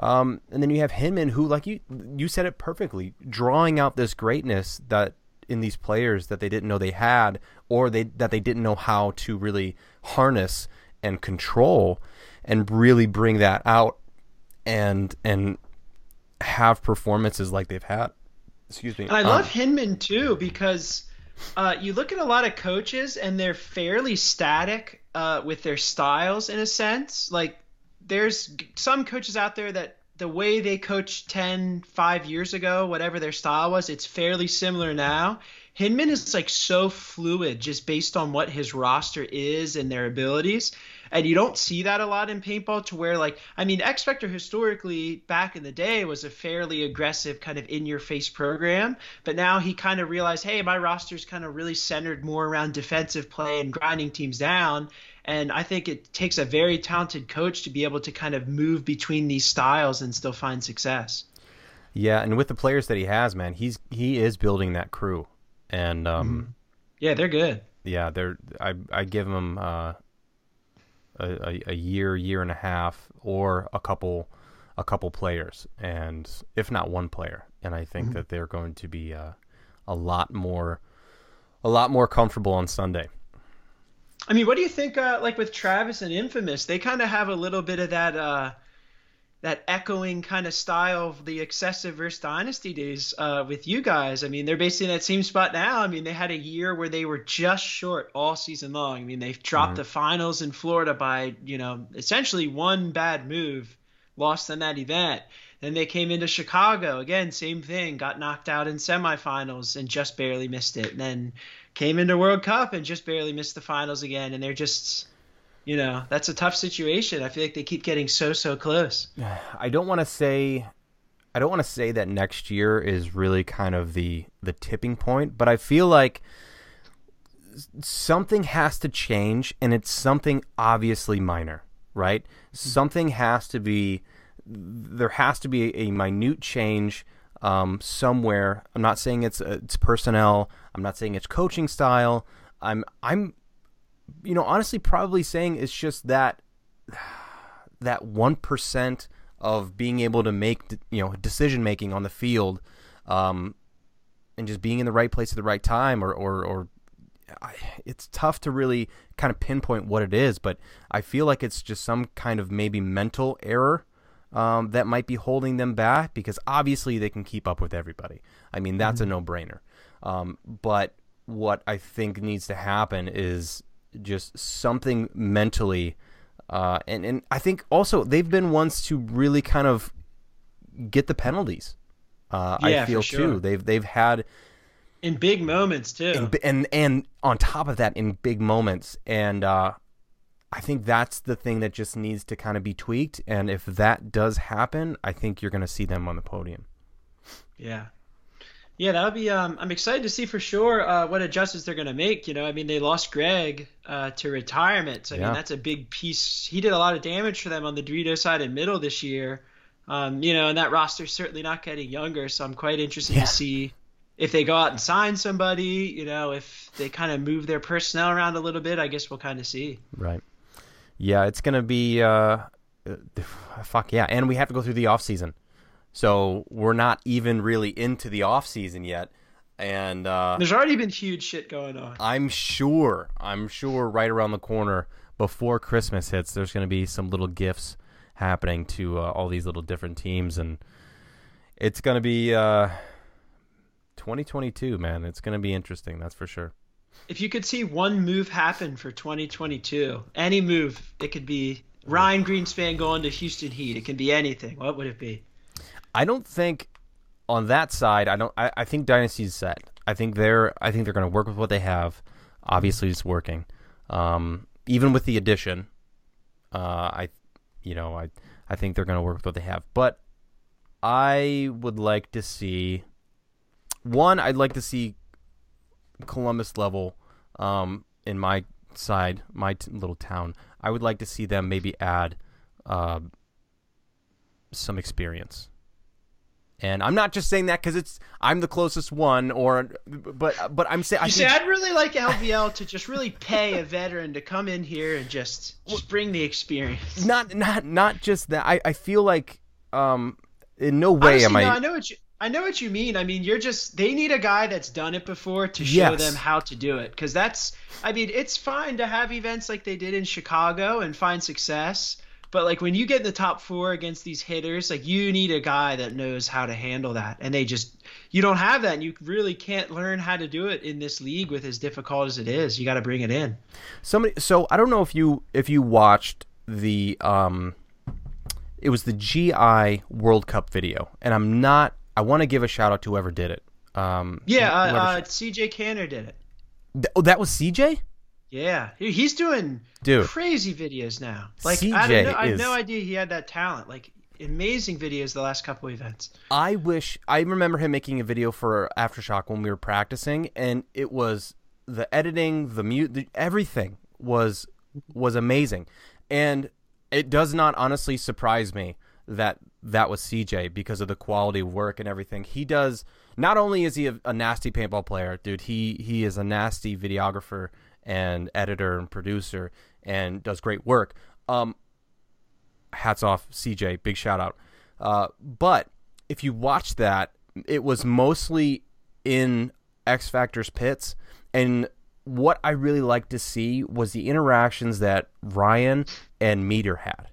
Um, and then you have Hinman, who, like you, you said it perfectly, drawing out this greatness that in these players that they didn't know they had, or they that they didn't know how to really harness and control, and really bring that out, and and have performances like they've had. Excuse me. And I um, love Hinman too because uh, you look at a lot of coaches and they're fairly static uh, with their styles in a sense. Like there's some coaches out there that the way they coached 10, 5 years ago, whatever their style was, it's fairly similar now. Hinman is like so fluid just based on what his roster is and their abilities. And you don't see that a lot in paintball to where like I mean X Factor historically back in the day was a fairly aggressive kind of in your face program, but now he kind of realized, hey, my roster's kind of really centered more around defensive play and grinding teams down and I think it takes a very talented coach to be able to kind of move between these styles and still find success. Yeah, and with the players that he has, man, he's he is building that crew, and um, mm-hmm. yeah, they're good. Yeah, they're I I give them uh, a a year, year and a half, or a couple a couple players, and if not one player, and I think mm-hmm. that they're going to be uh, a lot more a lot more comfortable on Sunday. I mean, what do you think? Uh, like with Travis and Infamous, they kind of have a little bit of that uh, that echoing kind of style of the excessive versus Dynasty days uh, with you guys. I mean, they're basically in that same spot now. I mean, they had a year where they were just short all season long. I mean, they've dropped mm-hmm. the finals in Florida by you know essentially one bad move, lost in that event. Then they came into Chicago again, same thing, got knocked out in semifinals and just barely missed it. And then came into World Cup and just barely missed the finals again, and they're just, you know, that's a tough situation. I feel like they keep getting so so close. <sighs> I don't want to say, I don't want to say that next year is really kind of the the tipping point, but I feel like something has to change, and it's something obviously minor, right? Mm-hmm. Something has to be, there has to be a minute change um, somewhere. I'm not saying it's uh, it's personnel. I'm not saying it's coaching style. I'm I'm you know honestly probably saying it's just that that one percent of being able to make you know decision making on the field, um, and just being in the right place at the right time, or or, or I, it's tough to really kind of pinpoint what it is, but I feel like it's just some kind of maybe mental error um, that might be holding them back because obviously they can keep up with everybody. I mean, that's mm-hmm. a no brainer. Um, but what I think needs to happen is just something mentally. Uh, and, and I think also they've been ones to really kind of get the penalties. Uh, yeah, I feel sure. too. They've they've had in big moments too, in, and and on top of that, in big moments, and uh, I think that's the thing that just needs to kind of be tweaked. And if that does happen, I think you're going to see them on the podium. Yeah. Yeah, that'll be. Um, I'm excited to see for sure uh, what adjustments they're going to make. You know, I mean, they lost Greg uh, to retirement. So, I yeah. mean, that's a big piece. He did a lot of damage for them on the Dorito side and middle this year. Um, you know, and that roster's certainly not getting younger. So I'm quite interested yeah. to see if they go out and sign somebody. You know, if they kind of move their personnel around a little bit. I guess we'll kind of see. Right. Yeah, it's gonna be uh, <sighs> fuck yeah, and we have to go through the off season, so we're not even really into the off season yet. And uh, there's already been huge shit going on. I'm sure. I'm sure right around the corner before Christmas hits, there's going to be some little gifts happening to uh, all these little different teams, and it's going to be uh, 2022, man. It's going to be interesting. That's for sure if you could see one move happen for 2022, any move, it could be Ryan Greenspan going to Houston Heat. It can be anything. What would it be? I don't think on that side. I don't. I, I think Dynasty's set. I think they're. I think they're going to work with what they have. Obviously, it's working. Um, even with the addition, uh, I, you know, I, I think they're going to work with what they have. But I would like to see. One, I'd like to see Columbus LVL um, in my side, my t- little town, I would like to see them maybe add uh, some experience. And I'm not just saying that because it's I'm the closest one, or but but I'm saying. You see, I'd really like LVL to just really pay a veteran to come in here and just just bring the experience. Not not not just that. I I feel like um in no way Honestly, am I. no, I know what you. I know what you mean. I mean, you're just they need a guy that's done it before to show Yes. them how to do it. Because that's, I mean, it's fine to have events like they did in Chicago and find success. But like when you get in the top four against these hitters, like you need a guy that knows how to handle that. And they just, you don't have that. And you really can't learn how to do it in this league with as difficult as it is. You got to bring it in. Somebody. So I don't know if you if you watched the um, it was the GI World Cup video, and I'm not. I want to give a shout out to whoever did it. Um, Yeah, uh, uh, CJ Canner did it. Th- oh, that was CJ. Yeah, he's doing Dude. crazy videos now. Like I, don't know, I had is- no idea he had that talent. Like amazing videos the last couple events. I wish I remember him making a video for Aftershock when we were practicing, and it was the editing, the mute, the, everything was was amazing, and it does not honestly surprise me that that was CJ because of the quality of work and everything he does. Not only is he a, a nasty paintball player, dude, he he is a nasty videographer and editor and producer and does great work. Um, hats off CJ, big shout out. Uh, but if you watch that, it was mostly in X Factor's pits, and what I really liked to see was the interactions that Ryan and Meter had.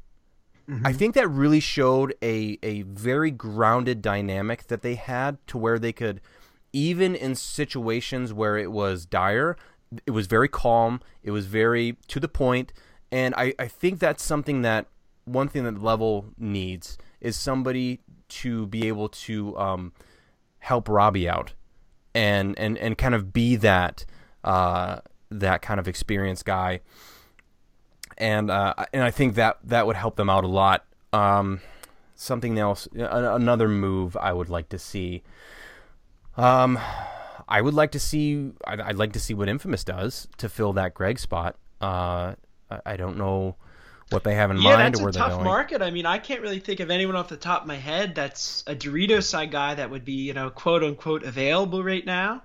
I think that really showed a a very grounded dynamic that they had to where they could even in situations where it was dire, it was very calm, it was very to the point, and I, I think that's something that one thing that LVL needs is somebody to be able to um, help Robbie out and and and kind of be that uh, that kind of experienced guy and uh, and I think that that would help them out a lot. Um, something else, another move I would like to see. Um, I would like to see. I'd, I'd like to see what Infamous does to fill that Greg spot. Uh, I, I don't know what they have in Yeah, mind that's or where a tough market. I mean, I can't really think of anyone off the top of my head that's a Dorito side guy that would be, you know, quote unquote available right now.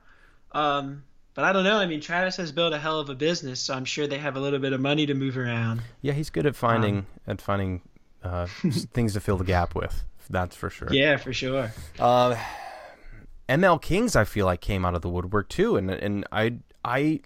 Um, but I don't know. I mean, Travis has built a hell of a business, so I'm sure they have a little bit of money to move around. Yeah, he's good at finding at finding uh, <laughs> things to fill the gap with. That's for sure. Yeah, for sure. Uh, ML Kings, I feel like came out of the woodwork too, and and I I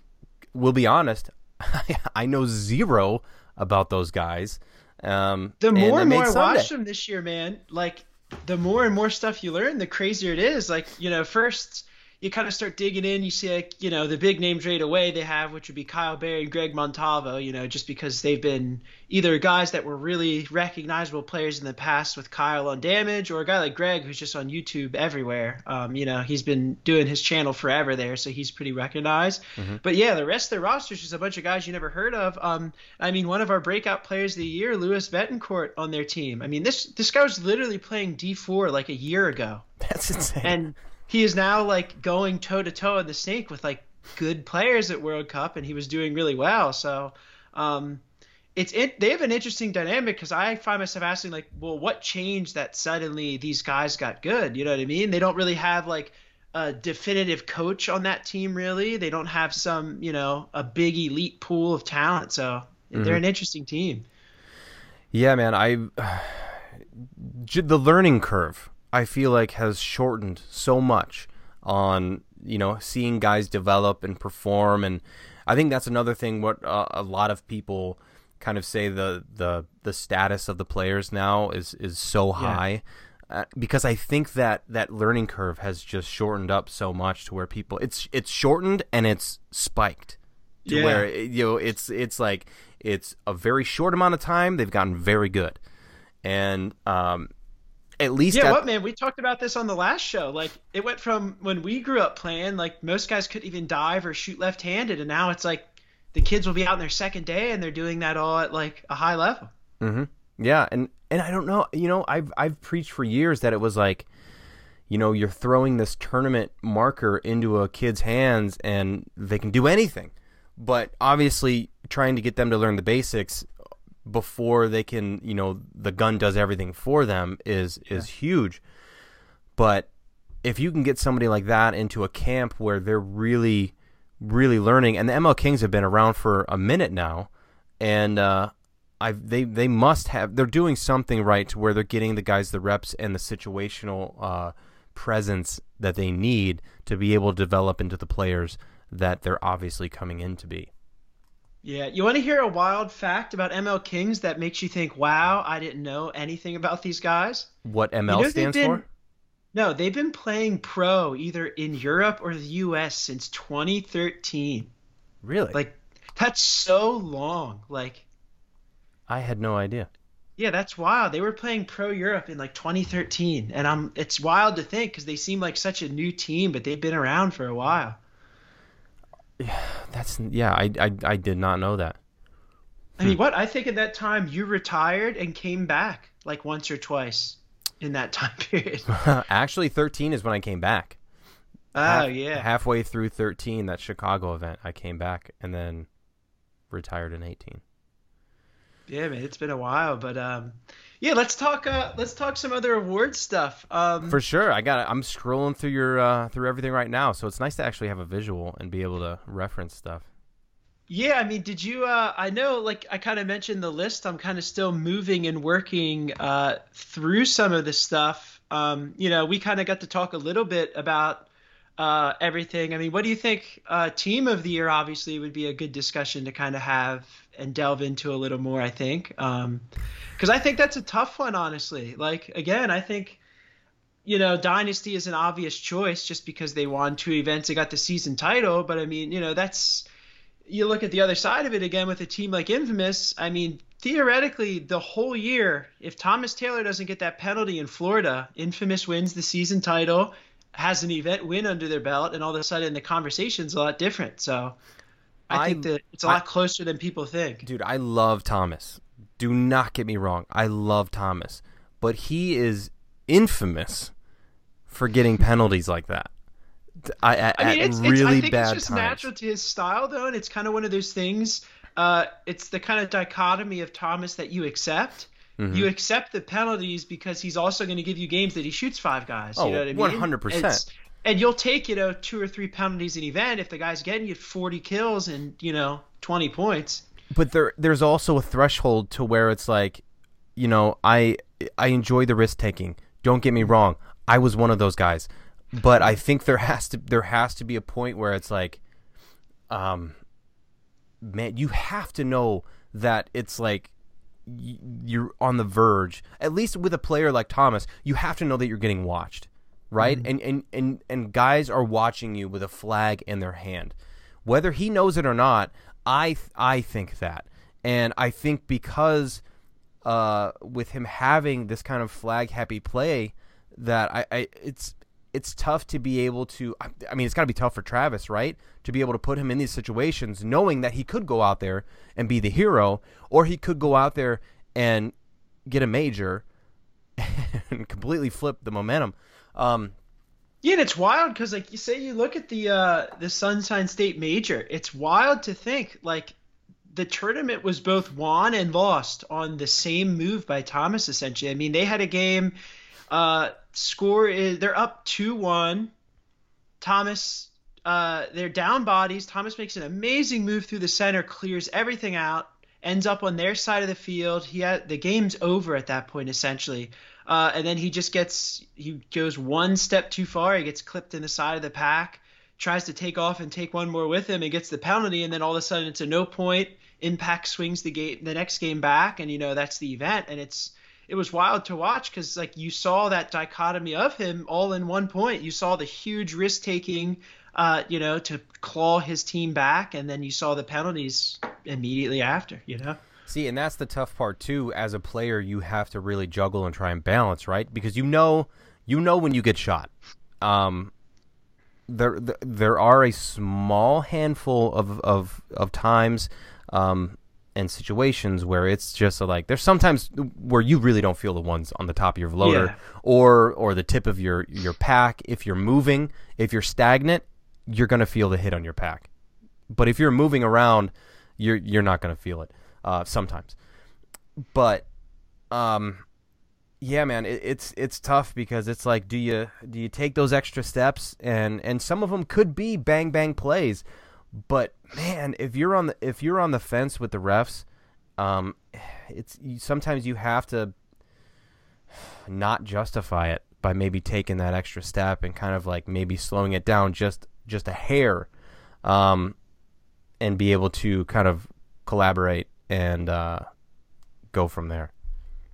will be honest, <laughs> I know zero about those guys. Um, The more I and more I watch them this year, man, like the more and more stuff you learn, the crazier it is. Like, you know, first you kind of start digging in, you see like, you know, the big names right away they have, which would be Kyle Berry and Greg Montalvo, you know, just because they've been either guys that were really recognizable players in the past with Kyle on damage, or a guy like Greg who's just on YouTube everywhere. Um, you know, he's been doing his channel forever there, so he's pretty recognized. But yeah, the rest of the roster is just a bunch of guys you never heard of. Um, I mean, one of our breakout players of the year, Louis Betancourt, on their team. I mean, this this guy was literally playing D4 like a year ago, That's insane. and he is now like going toe to toe in the snake with like good players at World Cup, and he was doing really well. So. Um, it's it, they have an interesting dynamic because I find myself asking like, well, what changed that suddenly these guys got good? You know what I mean? They don't really have like a definitive coach on that team, really. They don't have some, you know, a big elite pool of talent. So they're an interesting team. Yeah, man, I <sighs> the learning curve I feel like has shortened so much on you know seeing guys develop and perform, and I think that's another thing. What uh, a lot of people kind of say the the the status of the players now is is so high. Uh, because I think that that learning curve has just shortened up so much to where people it's it's shortened and it's spiked to Yeah. where you know it's it's like it's a very short amount of time they've gotten very good and um at least Yeah, at- what man? We talked about this on the last show. Like it went from when we grew up playing, like most guys couldn't even dive or shoot left-handed, and now it's like the kids will be out in their second day and they're doing that all at like a high level. Mm-hmm. yeah and and I don't know you know I've I've preached for years that it was like you know you're throwing this tournament marker into a kid's hands and they can do anything but obviously trying to get them to learn the basics before they can, you know, the gun does everything for them is is yeah. huge. But if you can get somebody like that into a camp where they're really really learning and the ML Kings have been around for a minute now and uh I they they must have they're doing something right to where they're getting the guys the reps and the situational uh presence that they need to be able to develop into the players that they're obviously coming in to be. Yeah, you want to hear a wild fact about ML Kings that makes you think, "Wow, I didn't know anything about these guys." What ML you know stands been, for? No, they've been playing pro either in Europe or the US since 2013. Really? Like that's so long. Like I had no idea. Yeah, that's wild. They were playing pro Europe in like 2013, and I'm it's wild to think because they seem like such a new team, but they've been around for a while. Yeah, <sighs> that's yeah. I, I I did not know that. I mean, hmm. what I think at that time you retired and came back like once or twice in that <laughs> time period. <laughs> Actually, thirteen is when I came back. Oh Half, yeah. Halfway through thirteen, that Chicago event, I came back and then retired in eighteen. Yeah, man, it's been a while, but um, yeah, let's talk. Uh, let's talk some other award stuff. Um, For sure, I got. I'm scrolling through your uh, through everything right now, so it's nice to actually have a visual and be able to reference stuff. Yeah, I mean, did you? Uh, I know, like I kind of mentioned the list. I'm kind of still moving and working uh, through some of the stuff. Um, you know, we kind of got to talk a little bit about uh, everything. I mean, what do you think? Uh, team of the year obviously would be a good discussion to kind of have and delve into a little more. I think, because um, I think that's a tough one, honestly. Like again, I think you know Dynasty is an obvious choice just because they won two events they got the season title. But I mean, you know, that's you look at the other side of it again with a team like Infamous. I mean, theoretically, the whole year, if Thomas Taylor doesn't get that penalty in Florida, Infamous wins the season title, has an event win under their belt, and all of a sudden the conversation's a lot different. So I, I think that it's a lot I, closer than people think. Dude, I love Thomas. Do not get me wrong. I love Thomas. But he is infamous for getting penalties like that. I, I, I mean, it's, really it's, I think it's just times. natural to his style, though, and it's kind of one of those things. Uh, it's the kind of dichotomy of Thomas that you accept. Mm-hmm. You accept the penalties because he's also going to give you games that he shoots five guys. Oh, you know what I mean? One hundred percent and you'll take you know two or three penalties an event. If the guy's getting you 40 kills and you know 20 points. But there there's also a threshold to where it's like you know i i enjoy the risk taking. Don't get me wrong. I was one of those guys. But i think there has to there has to be a point where it's like um man you have to know that it's like you're on the verge. At least with a player like thomas you have to know that you're getting watched right? Mm-hmm. And, and and and guys are watching you with a flag in their hand, whether he knows it or not. I I think that, and I think because uh, with him having this kind of flag happy play, that I, I it's it's tough to be able to. I mean, it's got to be tough for Travis, right? To be able to put him in these situations, knowing that he could go out there and be the hero, or he could go out there and get a major <laughs> and completely flip the momentum. Um, yeah, and it's wild because, like you say, you look at the uh, the Sunshine State Major. It's wild to think like the tournament was both won and lost on the same move by Thomas. Essentially, I mean, they had a game. Uh, score is they're up two one. Thomas, uh, they're down bodies. Thomas makes an amazing move through the center, clears everything out, ends up on their side of the field. He had the game's over at that point essentially. Uh, and then he just gets he goes one step too far. He gets clipped in the side of the pack, tries to take off and take one more with him, and gets the penalty. And then all of a sudden it's a no point. Impact swings the game the next game back, and you know that's the event. And it's it was wild to watch because like you saw that dichotomy of him all in one point. You saw the huge risk taking, uh, you know, to claw his team back, and then you saw the penalties immediately after. You know. See, and that's the tough part too. As a player, you have to really juggle and try and balance, right? Because you know, you know when you get shot. Um, there, there are a small handful of of of times, um, and situations where it's just a, like there's sometimes where you really don't feel the ones on the top of your loader yeah. or or the tip of your your pack. If you're moving, if you're stagnant, you're gonna feel the hit on your pack. But if you're moving around, you're you're not gonna feel it uh, sometimes. but um yeah man it, it's it's tough because it's like do you do you take those extra steps and and some of them could be bang bang plays but man if you're on the if you're on the fence with the refs um it's you, sometimes you have to not justify it by maybe taking that extra step and kind of like maybe slowing it down just just a hair um and be able to kind of collaborate and uh go from there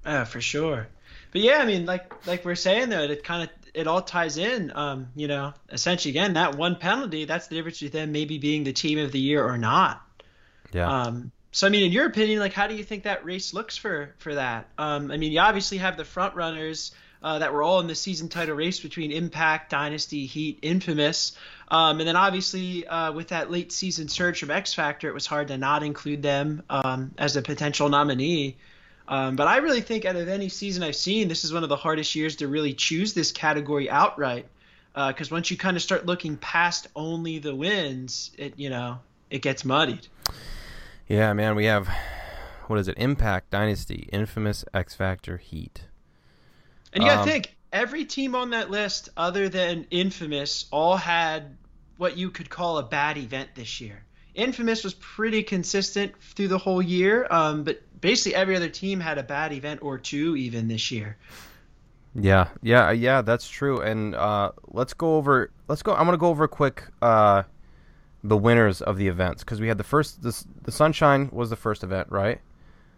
uh, for sure but yeah, I mean, like like we're saying though, it kind of it all ties in. Um, you know, essentially again, that one penalty, that's the difference between them maybe being the team of the year or not. Yeah. Um, so I mean, in your opinion, like how do you think that race looks for for that? Um, I mean, you obviously have the front runners uh, that were all in the season title race between Impact, Dynasty, Heat, Infamous, um, and then obviously uh, with that late season surge from X Factor, it was hard to not include them um, as a potential nominee. Um, but I really think out of any season I've seen, this is one of the hardest years to really choose this category outright. Because uh, once you kind of start looking past only the wins, it you know it gets muddied. Yeah, man, we have what is it? Impact, Dynasty, Infamous, X Factor, Heat. And you gotta um, think every team on that list, other than Infamous, all had what you could call a bad event this year. Infamous was pretty consistent through the whole year, um, but basically every other team had a bad event or two even this year. Yeah, yeah, yeah, that's true. And uh, let's go over. Let's go. I'm gonna go over quick uh, the winners of the events because we had the first. The, the Sunshine was the first event, right?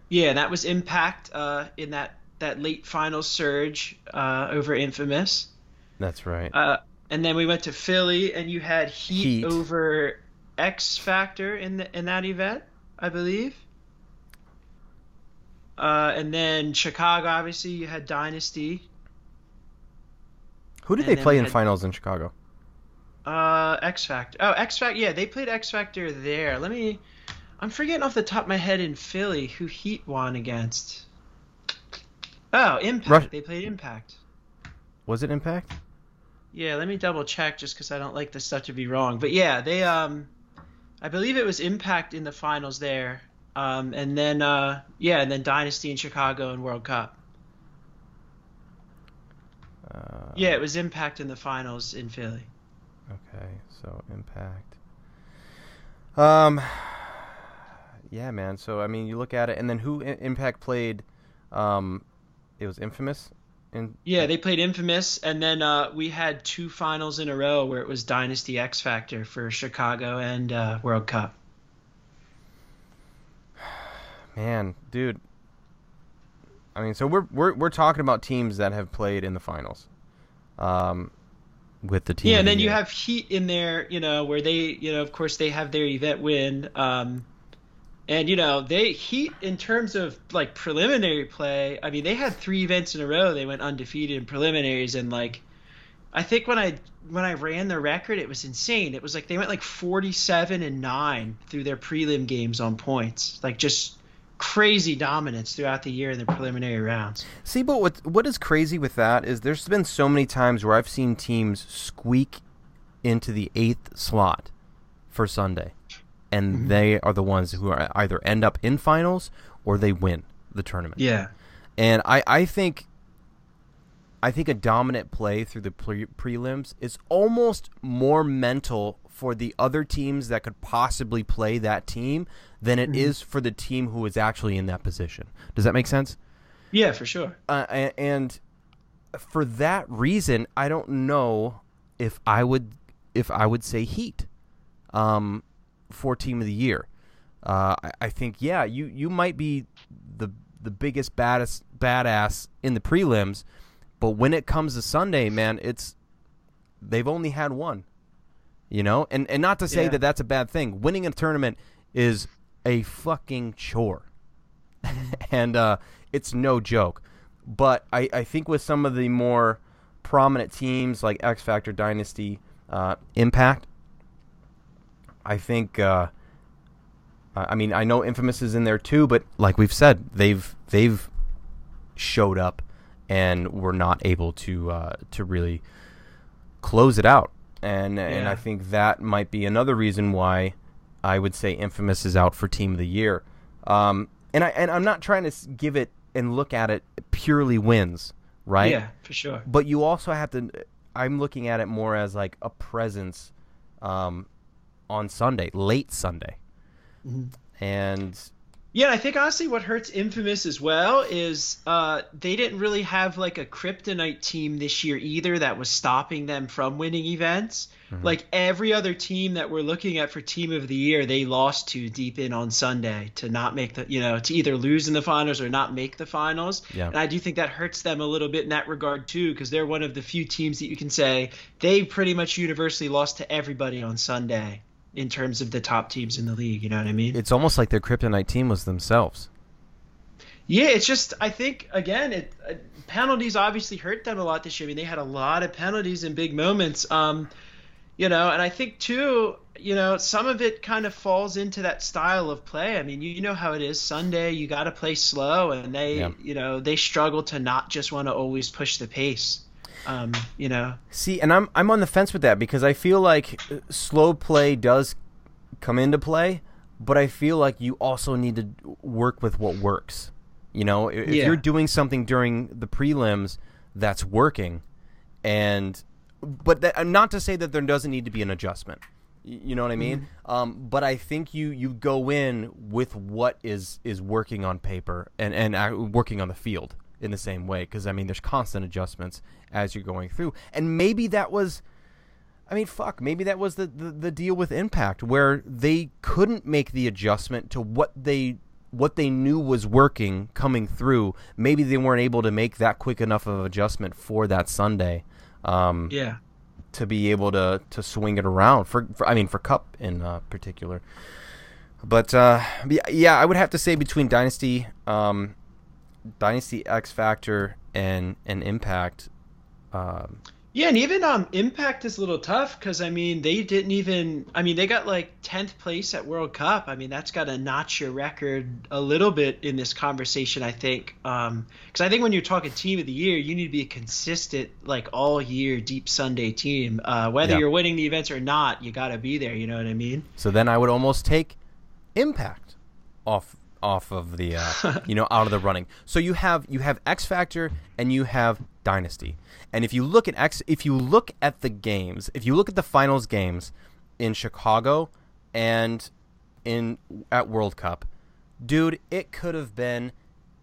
Yeah, that was Impact uh, in that that late final surge uh, over Infamous. That's right. Uh, and then we went to Philly, and you had Heat, Heat. over X Factor in the, in that event, I believe. Uh, and then Chicago, obviously, you had Dynasty. Who did and they play in had, finals in Chicago? Uh, X Factor. Oh, X Factor. Yeah, they played X Factor there. Let me. I'm forgetting off the top of my head in Philly who Heat won against. Oh, Impact. Rush- they played Impact. Was it Impact? Yeah, let me double check just because I don't like this stuff to be wrong. But yeah, they um, I believe it was Impact in the finals there, um, and then uh, yeah, and then Dynasty in Chicago and World Cup. Uh, yeah, it was Impact in the finals in Philly. Okay, so Impact. Um, <sighs> yeah, man. So I mean, you look at it, and then who Impact played? Um, it was Infamous. In- yeah, they played Infamous, and then uh, we had two finals in a row where it was Dynasty X Factor for Chicago and uh, World Cup <sighs> man, dude. I mean, so we're we're we're talking about teams that have played in the finals, um, with the team. Yeah, and then you have Heat in there, you know, where they, you know, of course they have their event win, um, and you know they Heat in terms of like preliminary play. I mean, they had three events in a row. They went undefeated in preliminaries, and like, I think when I when I ran the record, it was insane. It was like they went like forty seven and nine through their prelim games on points, like just crazy dominance throughout the year in the preliminary rounds. See, but what what is crazy with that is there's been so many times where I've seen teams squeak into the eighth slot for Sunday, and mm-hmm. they are the ones who are either end up in finals or they win the tournament. Yeah, and I I think. I think a dominant play through the pre- prelims is almost more mental for the other teams that could possibly play that team than it mm-hmm. is for the team who is actually in that position. Does that make sense? Yeah, for sure. Uh, and for that reason, I don't know if I would if I would say Heat um, for Team of the Year. Uh, I, I, think yeah, you you might be the the biggest baddest badass in the prelims, but when it comes to Sunday, man, it's they've only had one. You know, and and not to say yeah. that that's a bad thing. Winning a tournament is a fucking chore. <laughs> and uh, it's no joke. But I, I think with some of the more prominent teams like X Factor Dynasty, uh, Impact, I think. Uh, I mean, I know Infamous is in there too, but like we've said, they've they've showed up and were not able to uh, to really close it out, and yeah. and I think that might be another reason why I would say Infamous is out for Team of the Year. Um, and I and I'm not trying to give it and look at it purely wins, right? Yeah, for sure. But you also have to. I'm looking at it more as like a presence um, on Sunday, late Sunday, mm-hmm. and yeah, I think honestly, what hurts Infamous as well is uh, they didn't really have like a kryptonite team this year either that was stopping them from winning events. Mm-hmm. Like every other team that we're looking at for Team of the Year, they lost to deep in on Sunday to not make the, you know, to either lose in the finals or not make the finals. Yeah. And I do think that hurts them a little bit in that regard too, because they're one of the few teams that you can say they pretty much universally lost to everybody on Sunday in terms of the top teams in the league. You know what I mean? It's almost like their kryptonite team was themselves. Yeah, it's just I think again, it uh, penalties obviously hurt them a lot this year. I mean, they had a lot of penalties in big moments. Um, you know, and I think too, you know, some of it kind of falls into that style of play. I mean, you, know how it is. Sunday, you got to play slow, and they, yeah. you know, they struggle to not just want to always push the pace. Um, you know. See, and I'm I'm on the fence with that because I feel like uh, slow play does come into play, but I feel like you also need to work with what works. You know, if yeah. you're doing something during the prelims that's working, and but that, not to say that there doesn't need to be an adjustment. You know what I mean? Mm-hmm. Um, but I think you you go in with what is is working on paper and and uh, working on the field in the same way because I mean there's constant adjustments as you're going through, and maybe that was. I mean, fuck. Maybe that was the, the, the deal with Impact, where they couldn't make the adjustment to what they what they knew was working coming through. Maybe they weren't able to make that quick enough of adjustment for that Sunday. Um, yeah. To be able to to swing it around for, for I mean for Cup in uh, particular. But uh, yeah, I would have to say between Dynasty um, Dynasty X Factor and and Impact. Um, yeah, and even um, Impact is a little tough because I mean they didn't even. I mean they got like tenth place at World Cup. I mean that's got to notch your record a little bit in this conversation. I think because um, I think when you're talking team of the year, you need to be a consistent like all year deep Sunday team. Uh, whether you're winning the events or not, you got to be there. You know what I mean? So then I would almost take Impact off off of the uh, <laughs> you know out of the running. So you have you have X Factor and you have Dynasty. And if you look at X, if you look at the games, if you look at the finals games in Chicago and in at World Cup, dude, it could have been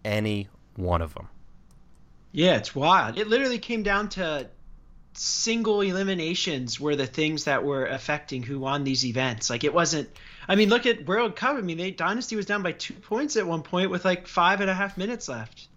any one of them. Yeah, it's wild. It literally came down to single eliminations were the things that were affecting who won these events. Like it wasn't I mean, look at World Cup. I mean, they Dynasty was down by two points at one point with like five and a half minutes left.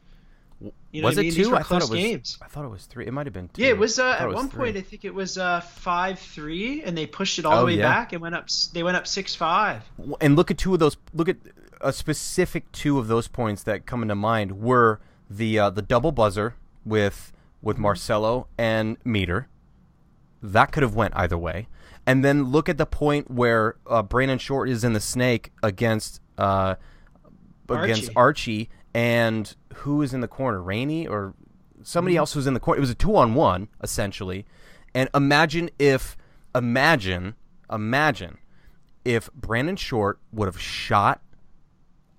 You know was it I mean? two? I thought it was. Games. I thought it was three. It might have been two. Yeah, it was. Uh, at was one three. point, I think it was uh, five three, and they pushed it all oh, the way yeah. back and went up. They went up six five. And look at two of those. Look at a specific two of those points that come into mind were the uh, the double buzzer with with mm-hmm. Marcelo and Meter. That could have went either way and then look at the point where uh, Brandon Short is in the snake against uh, Archie. against Archie, and who is in the corner, Rainey or somebody mm-hmm. else who's in the corner. It was a two on one essentially, and imagine if imagine imagine if Brandon Short would have shot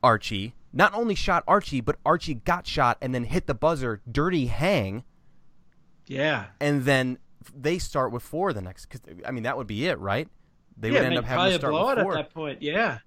Archie. Not only shot Archie, but Archie got shot and then hit the buzzer, dirty hang. Yeah. And then they start with four the next. Cause, I mean, that would be it, right? They yeah, would end up having to start with four. at that point. Yeah.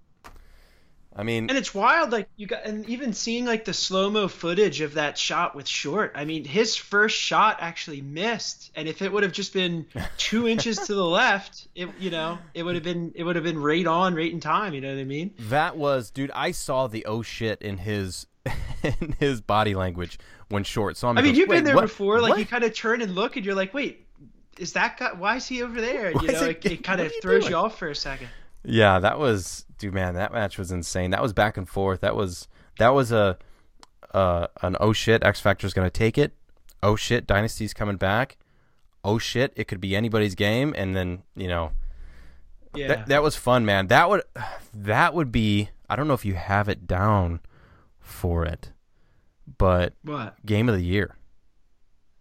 I mean, and it's wild, like you got, and even seeing like the slow mo footage of that shot with Short. I mean, his first shot actually missed, and if it would have just been <laughs> two inches to the left, it you know, it would have been it would have been right on, right in time. You know what I mean? That was, dude. I saw the oh shit in his <laughs> in his body language when Short saw me. I mean, goes, you've been there what? before. Like what? you kind of turn and look, and you're like, wait, is that guy? Why is he over there? You know, it, it, <laughs> kind of throws doing? you off for a second. Yeah, that was, dude, man, that match was insane. That was back and forth. That was that was a uh, an oh shit, X Factor's gonna take it. Oh shit, Dynasty's coming back. Oh shit, it could be anybody's game, and then you know, yeah, that, that was fun, man. That would that would be. I don't know if you have it down for it, but what game of the year?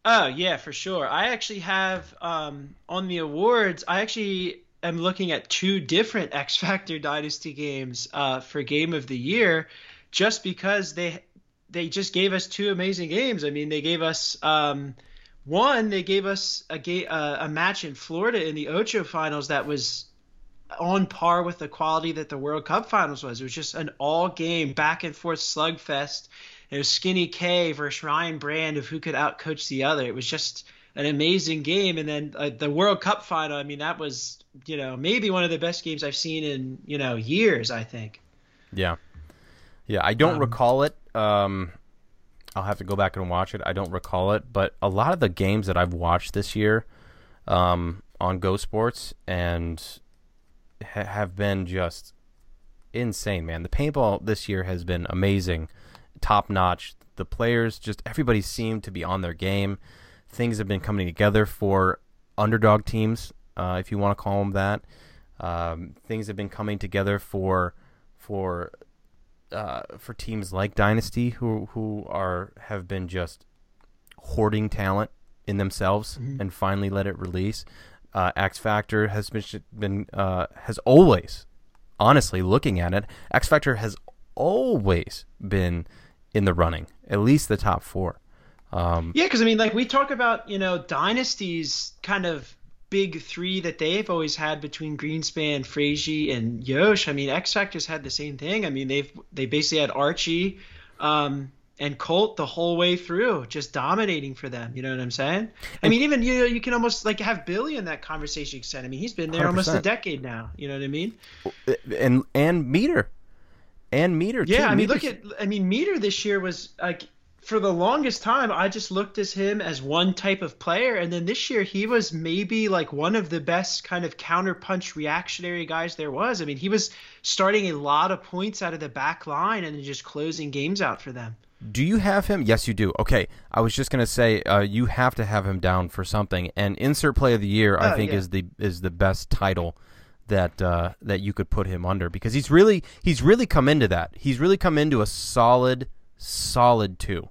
Oh yeah, for sure. I actually have um, on the awards. I actually am looking at two different <laughs> X Factor Dynasty games uh, for Game of the Year. just because they they just gave us two amazing games. I mean, they gave us um, one, they gave us a ga- uh, a match in Florida in the Ocho finals that was on par with the quality that the World Cup finals was. It was just an all game back and forth slugfest. It was Skinny K versus Ryan Brand of who could outcoach the other. It was just an amazing game. And then uh, the World Cup final, I mean, that was, you know, maybe one of the best games I've seen in, you know, years, I think. Yeah. Yeah, I don't um, recall it. Um, I'll have to go back and watch it. I don't recall it, but a lot of the games that I've watched this year um, on Go Sports and ha- have been just insane, man. The paintball this year has been amazing, top notch. The players, just everybody seemed to be on their game. Things have been coming together for underdog teams, uh, if you want to call them that. Um, things have been coming together for for uh, for teams like Dynasty, who who are have been just hoarding talent in themselves mm-hmm. and finally let it release. Uh, X Factor has been been uh, has always, honestly, looking at it, X Factor has always been in the running, at least the top four. Um, yeah, because I mean, like we talk about, you know, dynasties kind of big three that they've always had between Greenspan, Frazy, and Yosh. I mean, X Factor's had the same thing. I mean, they've they basically had Archie, um, and Colt the whole way through, just dominating for them. You know what I'm saying? I mean, even you know, you can almost like have Billy in that conversation extent. I mean, he's been there 100%. almost a decade now. You know what I mean? And and Meter, and Meter. Yeah, too. I mean, Meter's... look at I mean, Meter this year was like for the longest time, I just looked at him as one type of player, and then this year he was maybe like one of the best kind of counterpunch reactionary guys there was. I mean, he was starting a lot of points out of the back line and just closing games out for them. Do you have him? Yes, you do. Okay, I was just gonna say uh, you have to have him down for something. And insert play of the year, I oh, think, yeah. is the is the best title that uh, that you could put him under because he's really he's really come into that. He's really come into a solid solid two.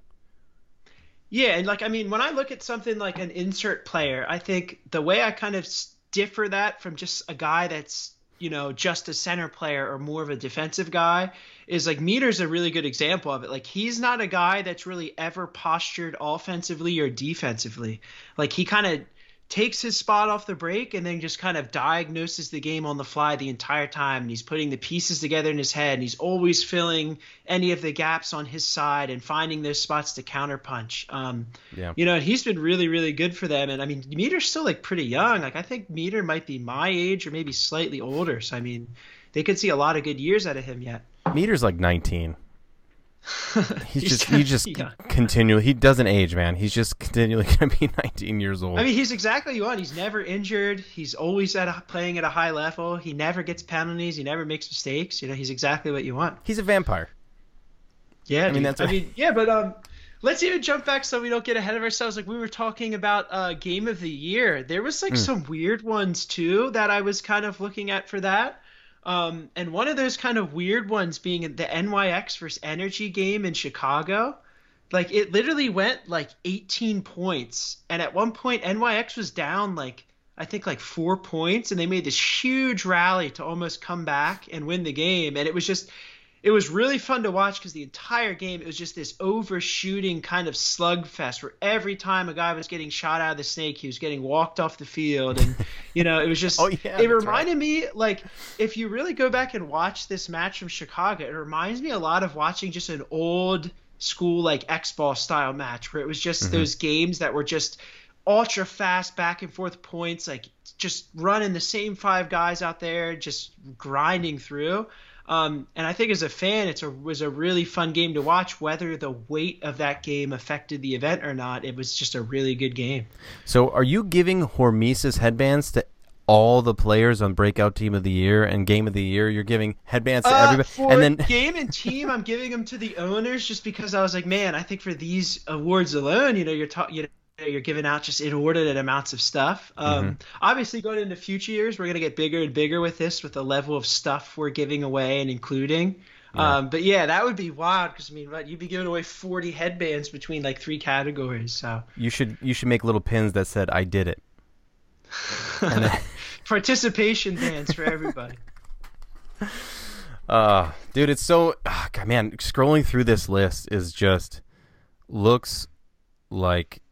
Yeah, and like I mean, when I look at something like an insert player, I think the way I kind of differ that from just a guy that's you know just a center player or more of a defensive guy is like Meter's a really good example of it. Like he's not a guy that's really ever postured offensively or defensively. Like he kind of takes his spot off the break and then just kind of diagnoses the game on the fly the entire time. And he's putting the pieces together in his head and he's always filling any of the gaps on his side and finding those spots to counterpunch. Um, yeah. You know, he's been really, really good for them. And I mean, Meter's still like pretty young. Like I think Meter might be my age or maybe slightly older. So I mean, they could see a lot of good years out of him yet. Meter's like 19. <laughs> he's, he's, just he just continually he doesn't age, man. He's just continually <laughs> going to be 19 years old. I mean, he's exactly what he's never injured. He's always at a, playing at a high level. He never gets penalties. He never makes mistakes. You know, he's exactly what you want. He's a vampire. Yeah, I mean that's. I mean, yeah, but um, let's even jump back so we don't get ahead of ourselves. Like we were talking about uh, game of the year. There was like mm. some weird ones too that I was kind of looking at for that. Um, and one of those kind of weird ones being the NYX versus Energy game in Chicago. Like it literally went like 18 points, and at one point NYX was down like I think like four points, and they made this huge rally to almost come back and win the game. And it was just it was really fun to watch because the entire game it was just this overshooting kind of slugfest where every time a guy was getting shot out of the snake, he was getting walked off the field, and you know it was just. <laughs> oh yeah. It reminded right. me like if you really go back and watch this match from Chicago, it reminds me a lot of watching just an old school like X ball style match where it was just mm-hmm. those games that were just ultra fast back and forth points, like just running the same five guys out there, just grinding through. Um, and I think as a fan, it was a really fun game to watch. Whether the weight of that game affected the event or not, it was just a really good game. So, are you giving Hormesis headbands to all the players on Breakout Team of the Year and Game of the Year? You're giving headbands to uh, everybody, and then <laughs> game and team, I'm giving them to the owners just because I was like, man, I think for these awards alone, you know, you're talking, you know you're giving out just inordinate amounts of stuff. Um, mm-hmm. Obviously, going into future years, we're going to get bigger and bigger with this, with the level of stuff we're giving away and including. Yeah. Um, but yeah, that would be wild because I mean, what, you'd be giving away 40 headbands between like three categories. So you should you should make little pins that said "I did it." then... <laughs> Participation bands for everybody. Uh, <laughs> dude, it's so uh, God, man. Scrolling through this list is just looks like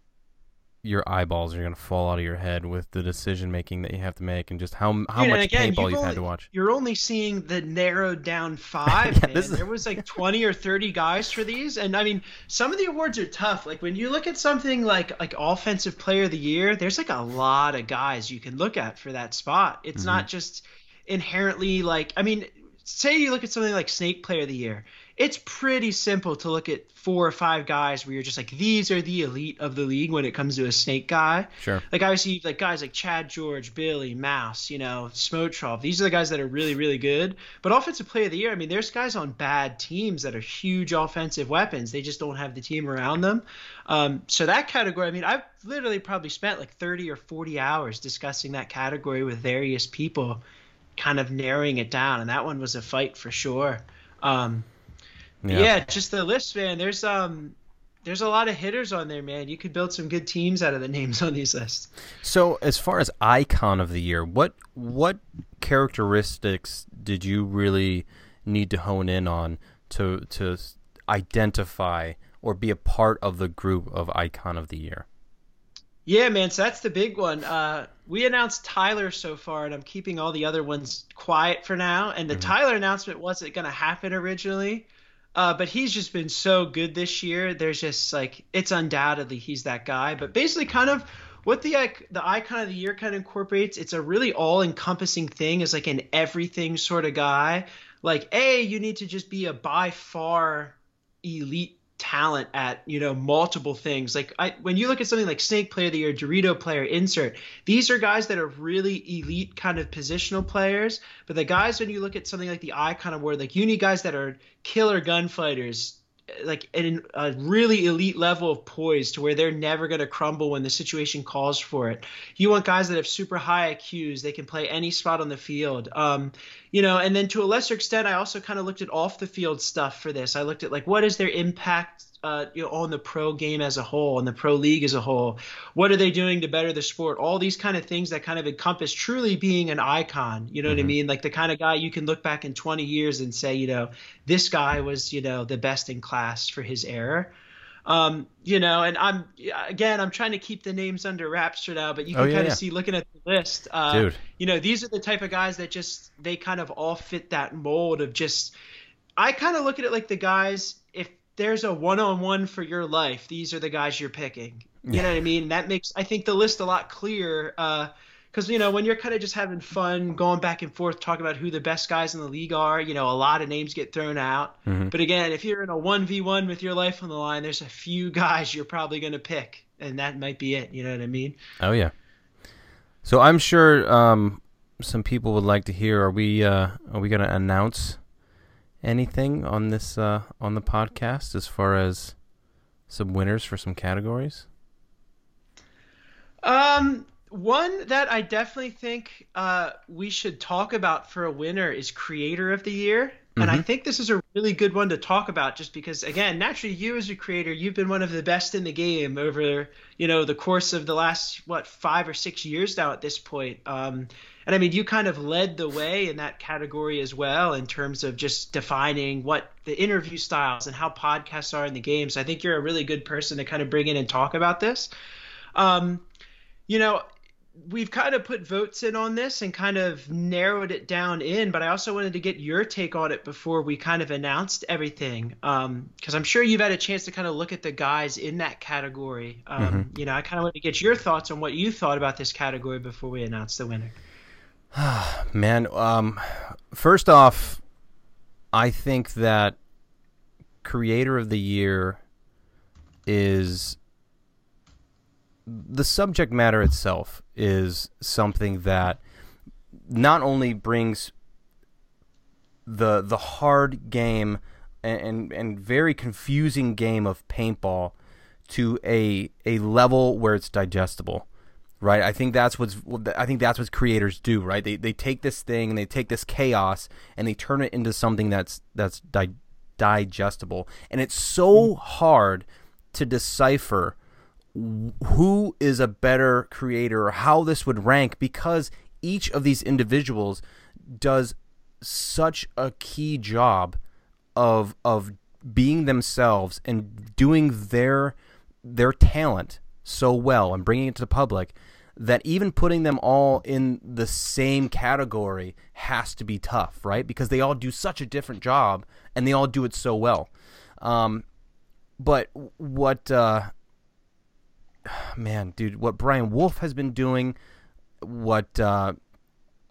your eyeballs are going to fall out of your head with the decision making that you have to make and just how how Dude, much again, paintball you've you've only- had to watch. You're only seeing the narrowed down <laughs> five. Yeah, is- There was like 20 or 30 guys for these, and I mean, some of the awards are tough. Like when you look at something like like offensive player of the year, there's like a lot of guys you can look at for that spot. It's Mm-hmm. not just inherently like I mean, say you look at something like snake player of the year. It's pretty simple to look at four or five guys where you're just like these are the elite of the league when it comes to a snake guy. Sure. Like obviously, like guys like Chad George, Billy, Mouse, you know, Smotrov. These are the guys that are really, really good. But offensive player of the year, I mean, there's guys on bad teams that are huge offensive weapons. They just don't have the team around them. Um, so that category, I mean, I've literally probably spent like 30 or 40 hours discussing that category with various people, kind of narrowing it down. And that one was a fight for sure. Um, Yeah. yeah. just the list, man. There's um, there's a lot of hitters on there, man. You could build some good teams out of the names on these lists. So, as far as icon of the year, what what characteristics did you really need to hone in on to to identify or be a part of the group of icon of the year? Yeah, man. So that's the big one. Uh, we announced Tyler so far, and I'm keeping all the other ones quiet for now. And the Tyler announcement wasn't going to happen originally, uh, but he's just been so good this year. There's just like it's undoubtedly he's that guy. But basically, kind of what the the icon of the year kind of incorporates. It's a really all encompassing thing. Is like an everything sort of guy. Like, a you need to just be a by far elite talent at you know multiple things. Like I, when you look at something like snake player of the year dorito player insert these are guys that are really elite kind of positional players. But the guys when you look at something like the icon award like you need guys that are killer gunfighters like in a really elite level of poise to where they're never going to crumble when the situation calls for it. You want guys that have super high IQs. They can play any spot on the field. Um, you know, and then to a lesser extent, I also kind of looked at off the field stuff for this. I looked at like what is their impact uh, you know, on the pro game as a whole, on the pro league as a whole. What are they doing to better the sport? All these kind of things that kind of encompass truly being an icon. You know what I mean? Like the kind of guy you can look back in 20 years and say, you know, this guy was, you know, the best in class for his era. Um, you know, and I'm again, I'm trying to keep the names under wraps for now, but you Oh, can yeah, kind of yeah. see looking at the list. Uh, Dude. you know, these are the type of guys that just they kind of all fit that mold of just. I kind of look at it like the guys. There's a one-on-one for your life, these are the guys you're picking. You know what I mean? That makes I think the list a lot clearer. Because you know when you're kind of just having fun, going back and forth, talking about who the best guys in the league are. You know, a lot of names get thrown out. But again, if you're in a one v one with your life on the line, there's a few guys you're probably going to pick, and that might be it. You know what I mean? Oh yeah. So I'm sure um, some people would like to hear. Are we uh, are we going to announce anything on this uh, on the podcast as far as some winners for some categories? Um, one that I definitely think uh, we should talk about for a winner is Creator of the Year. And I think this is a really good one to talk about just because, again, naturally, you as a creator, you've been one of the best in the game over, you know, the course of the last, what, five or six years now at this point. Um, and I mean, you kind of led the way in that category as well in terms of just defining what the interview styles and how podcasts are in the game. So I think you're a really good person to kind of bring in and talk about this. Um, you know, we've kind of put votes in on this and kind of narrowed it down in, but I also wanted to get your take on it before we kind of announced everything. Because I'm sure you've had a chance to kind of look at the guys in that category. Um, You know, I kind of want to get your thoughts on what you thought about this category before we announce the winner. <sighs> Man, um, first off, I think that creator of the year is the subject matter itself is something that not only brings the the hard game and, and, and very confusing game of paintball to a a level where it's digestible right? I think that's what's i think that's what creators do right? They, they take this thing and they take this chaos and they turn it into something that's that's di- digestible. And it's so mm. hard to decipher who is a better creator or how this would rank because each of these individuals does such a key job of of being themselves and doing their their talent so well and bringing it to the public that even putting them all in the same category has to be tough, right? Because they all do such a different job and they all do it so well. Um, but what, uh, <sighs> man, dude, what Brian Wolf has been doing, what, uh,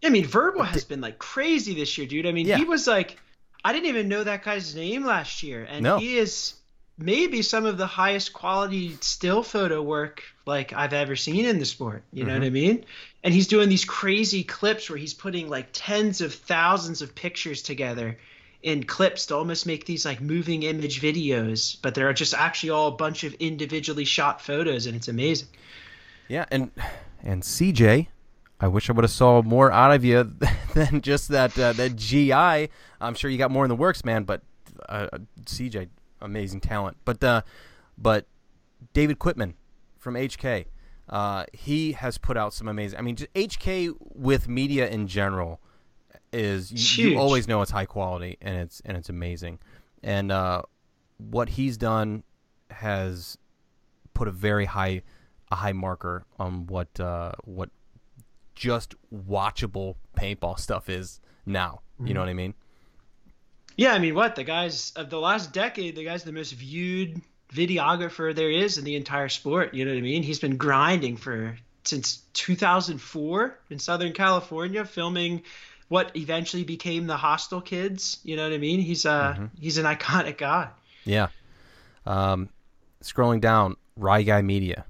I mean, Verbal has been like crazy this year, dude. I mean, yeah. he was like, I didn't even know that guy's name last year, and no. he is maybe some of the highest quality still photo work like I've ever seen in the sport. You mm-hmm. know what I mm-hmm. mean? And he's doing these crazy clips where he's putting like tens of thousands of pictures together in clips to almost make these like moving image videos, but they're just actually all a bunch of individually shot photos, and it's amazing. Yeah, and and CJ, I wish I would have saw more out of you <laughs> than just that uh, that GI. I'm sure you got more in the works, man. But uh, CJ, amazing talent. But uh, but David Quitman from HK, uh, he has put out some amazing. I mean, HK with media in general is you, you, always know it's high quality and it's and it's amazing. And uh, what he's done has put a very high a high marker on what uh, what just watchable paintball stuff is now. Mm-hmm. You know what I mean? Yeah, I mean, what the guys of the last decade, the guy's the most viewed videographer there is in the entire sport. You know what I mean? He's been grinding for since 2004 in Southern California, filming what eventually became the Hostile Kids. You know what I mean? He's uh mm-hmm. he's an iconic guy. Yeah. Um, scrolling down, Rye Guy Media.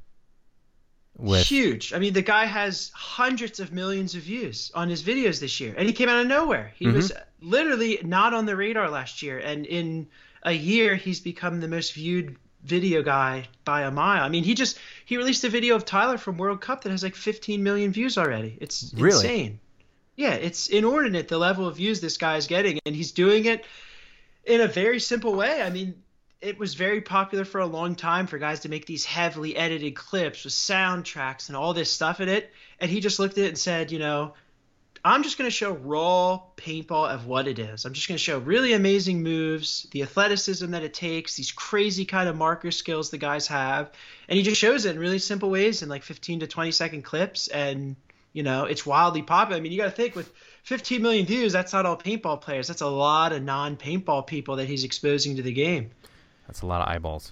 With... Huge. I mean, the guy has hundreds of millions of views on his videos this year, and he came out of nowhere. He mm-hmm. was literally not on the radar last year, and in a year, he's become the most viewed video guy by a mile. I mean, he just he released a video of Tyler from World Cup that has like 15 million views already. It's really? insane. Yeah, it's inordinate the level of views this guy is getting, and he's doing it in a very simple way. I mean, it was very popular for a long time for guys to make these heavily edited clips with soundtracks and all this stuff in it. And he just looked at it and said, you know, I'm just going to show raw paintball of what it is. I'm just going to show really amazing moves, the athleticism that it takes, these crazy kind of marker skills the guys have. And he just shows it in really simple ways in like 15 to 20 second clips. And, you know, it's wildly popular. I mean, you got to think with 15 million views, that's not all paintball players. That's a lot of non paintball people that he's exposing to the game. That's a lot of eyeballs.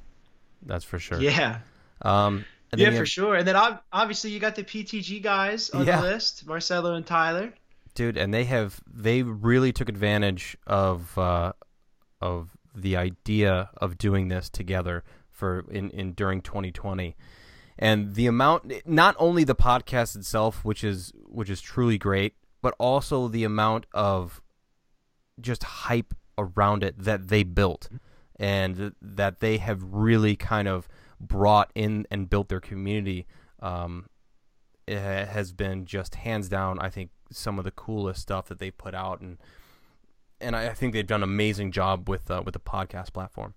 That's for sure. Yeah. Um, yeah, for have... sure. And then obviously you got the PTG guys on yeah. the list, Marcelo and Tyler. Dude, and they have they really took advantage of uh, of the idea of doing this together for in, in during 2020 and the amount not only the podcast itself which is which is truly great but also the amount of just hype around it that they built and that they have really kind of brought in and built their community um, has been just hands down. I think some of the coolest stuff that they put out, and and I think they've done an amazing job with uh, with the podcast platform.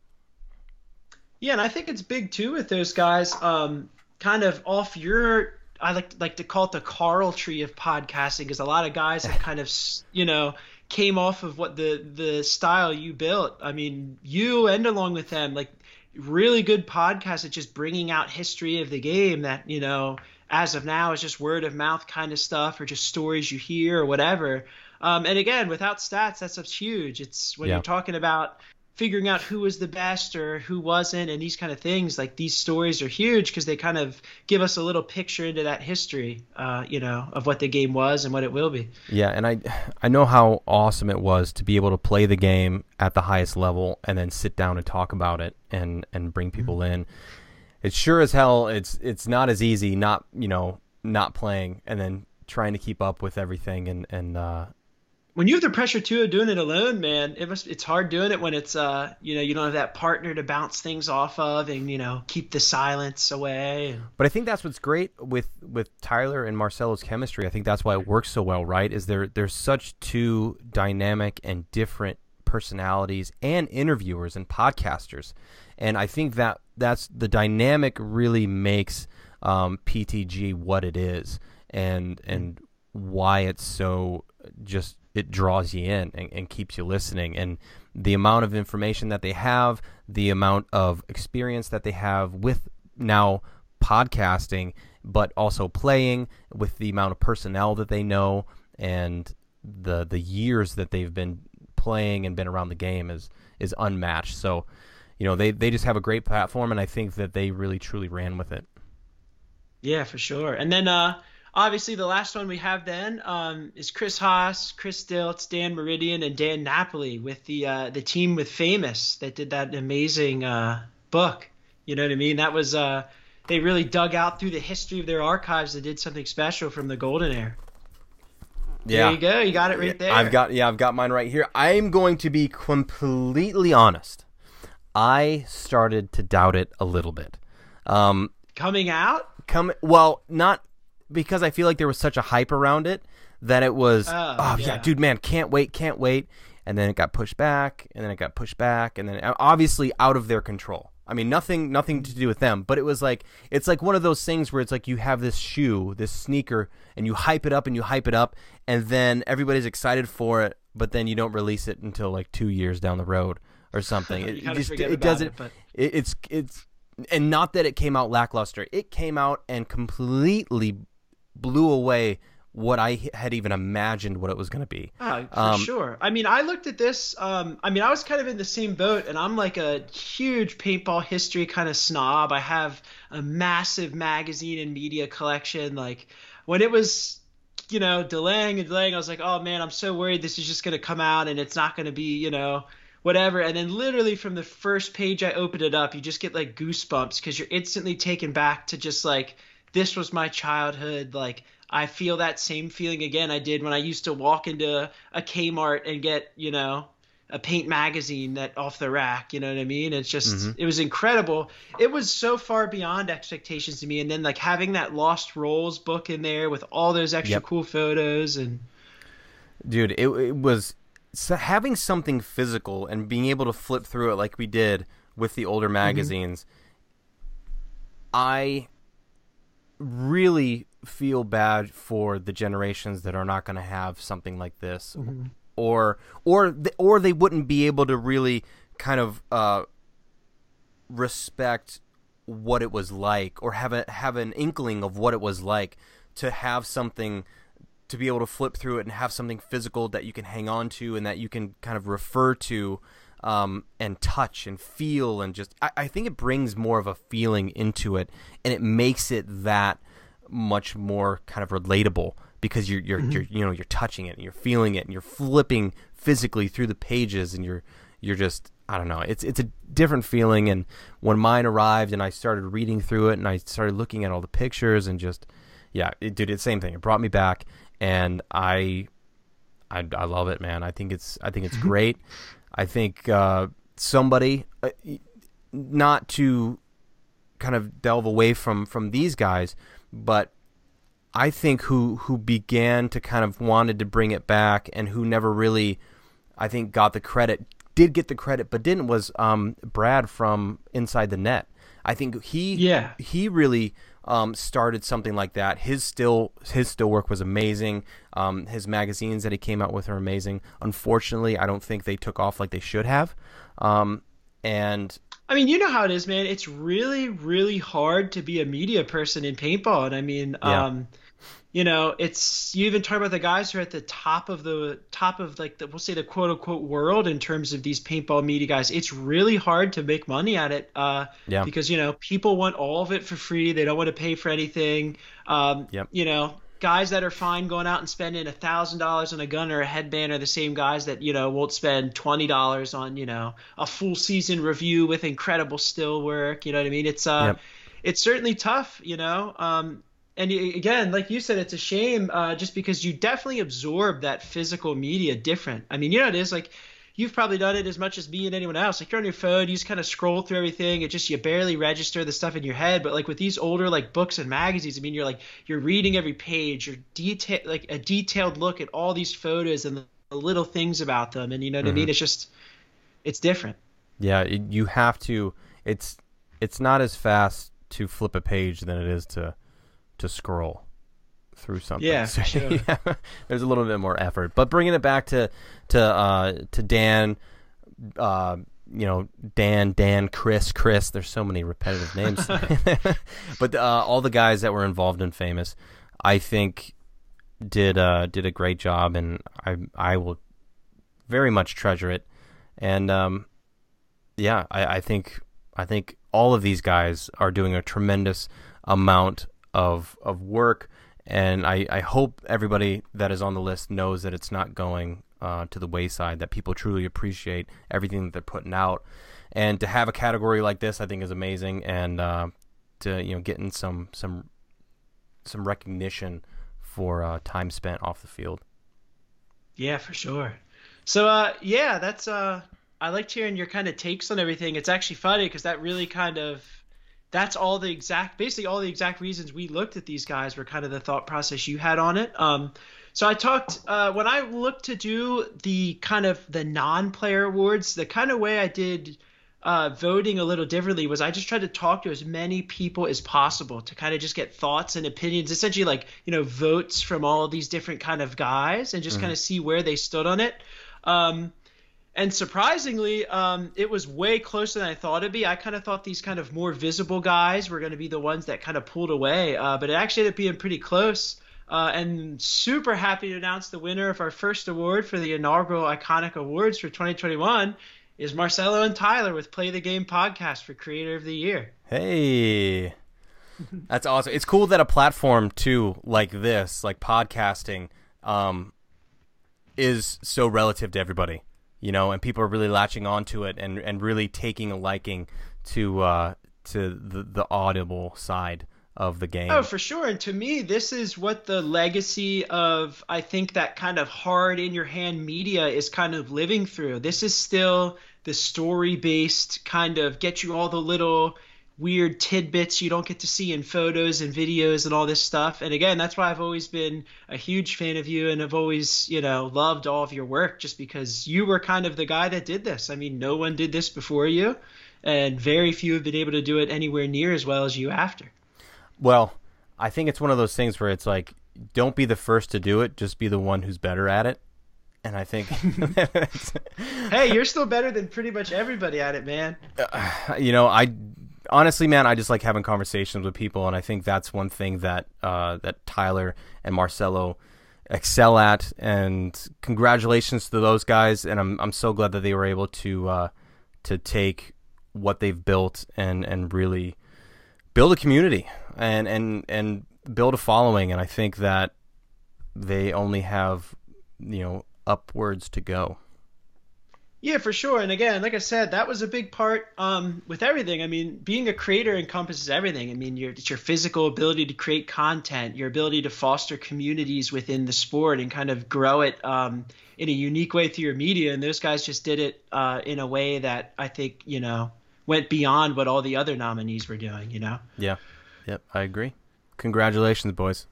Yeah, and I think it's big too with those guys. Um, kind of off your, I like like to call it the Carl tree of podcasting, because a lot of guys have kind of you know came off of what the the style you built. I mean, you and along with them, like really good podcast at just bringing out history of the game that you know as of now is just word of mouth kind of stuff or just stories you hear or whatever. Um, and again, without stats, that stuff's huge. It's when yeah. you're talking about figuring out who was the best or who wasn't and these kind of things like these stories are huge because they kind of give us a little picture into that history uh, you know of what the game was and what it will be yeah and i i know how awesome it was to be able to play the game at the highest level and then sit down and talk about it and and bring people mm-hmm. in it's sure as hell it's it's not as easy not you know not playing and then trying to keep up with everything and and uh, when you have the pressure too of doing it alone, man, it must it's hard doing it when it's uh you know you don't have that partner to bounce things off of and you know keep the silence away. But I think that's what's great with with Tyler and Marcelo's chemistry. I think that's why it works so well, right? Is there there's such two dynamic and different personalities and interviewers and podcasters, and I think that that's the dynamic really makes um, PTG what it is and and why it's so just it draws you in and, and keeps you listening. And the amount of information that they have, the amount of experience that they have with now podcasting, but also playing, with the amount of personnel that they know, and the the years that they've been playing and been around the game is is unmatched. So, you know, they they just have a great platform, and I think that they really truly ran with it. Yeah, for sure. And then uh, obviously the last one we have then um, is Chris Haas, Chris Stiltz, Dan Meridian, and Dan Napoli with the uh, the team with Famous that did that amazing uh, book. You know what I mean? That was uh, they really dug out through the history of their archives and did something special from the golden era. Yeah. There you go. You got it right there. I've got yeah, I've got mine right here. I'm going to be completely honest. I started to doubt it a little bit. Um, coming out. Come well, not because I feel like there was such a hype around it that it was. Oh, oh yeah. yeah. dude, man, can't wait, can't wait. And then it got pushed back, and then it got pushed back, and then uh, obviously out of their control. I mean, nothing, nothing to do with them, but it was like it's like one of those things where it's like you have this shoe, this sneaker, and you hype it up and you hype it up, and then everybody's excited for it, but then you don't release it until like two years down the road or something. <laughs> It, just it about doesn't. it, but- it, it's it's and not that it came out lackluster. It came out and completely blew away what I had even imagined what it was going to be. Oh, for Um, sure. I mean, I looked at this. Um, I mean, I was kind of in the same boat, and I'm like a huge paintball history kind of snob. I have a massive magazine and media collection. Like when it was, you know, delaying and delaying, I was like, oh man, I'm so worried this is just going to come out and it's not going to be, you know, whatever. And then literally from the first page I opened it up, you just get like goosebumps because you're instantly taken back to just like this was my childhood. Like I feel that same feeling again I did when I used to walk into a Kmart and get, you know, a paint magazine that off the rack, you know what I mean? It's just Mm-hmm. it was incredible. It was so far beyond expectations to me and then like having that Lost Rolls book in there with all those extra Yep. cool photos and dude it, it was so having something physical and being able to flip through it like we did with the older magazines i really feel bad for the generations that are not going to have something like this. Or or th- or they wouldn't be able to really kind of uh respect what it was like or have a have an inkling of what it was like to have something to be able to flip through it and have something physical that you can hang on to and that you can kind of refer to um, and touch and feel and just I, I think it brings more of a feeling into it and it makes it that much more kind of relatable because you're you're, you're you know you're touching it and you're feeling it and you're flipping physically through the pages and you're you're just I don't know it's it's a different feeling. And when mine arrived and I started reading through it and I started looking at all the pictures and just yeah it did the same thing. It brought me back and I I, I love it man. I think it's I think it's <laughs> great I think uh, somebody uh, not to kind of delve away from from these guys but I think who who began to kind of wanted to bring it back and who never really I think got the credit did get the credit but didn't was um, Brad from Inside the Net. I think he Yeah. he really um, started something like that. His still his still work was amazing. Um, his magazines that he came out with are amazing. Unfortunately, I don't think they took off like they should have. Um, and I mean, you know how it is, man. It's really, really hard to be a media person in paintball. And I mean, Yeah. You know, it's you even talk about the guys who are at the top of the top of like the we'll say the quote unquote world in terms of these paintball media guys. It's really hard to make money at it. Uh, Yeah. Because you know people want all of it for free. They don't want to pay for anything. Um, Yep. You know, guys that are fine going out and spending a thousand dollars on a gun or a headband are the same guys that you know won't spend twenty dollars on you know a full season review with incredible still work. You know what I mean? It's uh, Yep. it's certainly tough. You know. Um, and again, like you said, it's a shame uh, just because you definitely absorb that physical media different. I mean, you know, it is like you've probably done it as much as me and anyone else. Like you're on your phone, you just kind of scroll through everything. It just you barely register the stuff in your head. But like with these older like books and magazines, I mean, you're like you're reading every page. You're detail like a detailed look at all these photos and the little things about them. And you know what I mean? It's just it's different. Yeah, you have to. It's it's not as fast to flip a page than it is to to scroll. through something. Yeah, so, <laughs> sure. yeah, there's a little bit more effort. But bringing it back to to uh, to Dan, uh, you know, Dan, Dan, Chris, Chris. There's so many repetitive names, <laughs> <laughs> but uh, all the guys that were involved in Famous, I think, did uh, did a great job, and I I will very much treasure it. And um, yeah, I, I think I think all of these guys are doing a tremendous amount of of work, and I, I hope everybody that is on the list knows that it's not going uh, to the wayside. That people truly appreciate everything that they're putting out, and to have a category like this, I think is amazing, and uh, to you know getting some some some recognition for uh, time spent off the field. Yeah, for sure. So uh, yeah, that's uh, I liked hearing your kind of takes on everything. It's actually funny because that really kind of that's all the exact basically all the exact reasons we looked at these guys were kind of the thought process you had on it. Um, so I talked uh, when I looked to do the kind of the non-player awards, the kind of way I did uh, voting a little differently was I just tried to talk to as many people as possible to kind of just get thoughts and opinions, essentially like you know votes from all these different kind of guys and just mm-hmm. kind of see where they stood on it. Um, and surprisingly, um, it was way closer than I thought it'd be. I kind of thought these kind of more visible guys were going to be the ones that kind of pulled away, uh, but it actually ended up being pretty close. Uh, and super happy to announce the winner of our first award for the inaugural Iconic Awards for 2021 is Marcelo and Tyler with Play the Game podcast for Creator of the Year. Hey, that's awesome! It's cool that a platform too like this, like podcasting, um, is so relative to everybody you know, and people are really latching onto it and and really taking a liking to uh, to the the audible side of the game. Oh, for sure. And to me, this is what the legacy of I think that kind of hard in your hand media is kind of living through. This is still the story based kind of get you all the little weird tidbits you don't get to see in photos and videos and all this stuff. And again, that's why I've always been a huge fan of you and I've always, you know, loved all of your work just because you were kind of the guy that did this. I mean, no one did this before you, and very few have been able to do it anywhere near as well as you after. Well, I think it's one of those things where it's like, don't be the first to do it, just be the one who's better at it. And I think, <laughs> hey, you're still better than pretty much everybody at it, man. Uh, <sighs> you know, I honestly, man, I just like having conversations with people, and I think that's one thing that uh, that Tyler and Marcelo excel at. And congratulations to those guys, and I'm I'm so glad that they were able to uh, to take what they've built and and really build a community and and and build a following. And I think that they only have you know upwards to go. Yeah, for sure. And again, like I said, that was a big part um, with everything. I mean, being a creator encompasses everything. I mean, your, it's your physical ability to create content, your ability to foster communities within the sport and kind of grow it um, in a unique way through your media. And those guys just did it uh, in a way that I think, you know, went beyond what all the other nominees were doing, you know? Yeah. Yep. I agree. Congratulations, boys.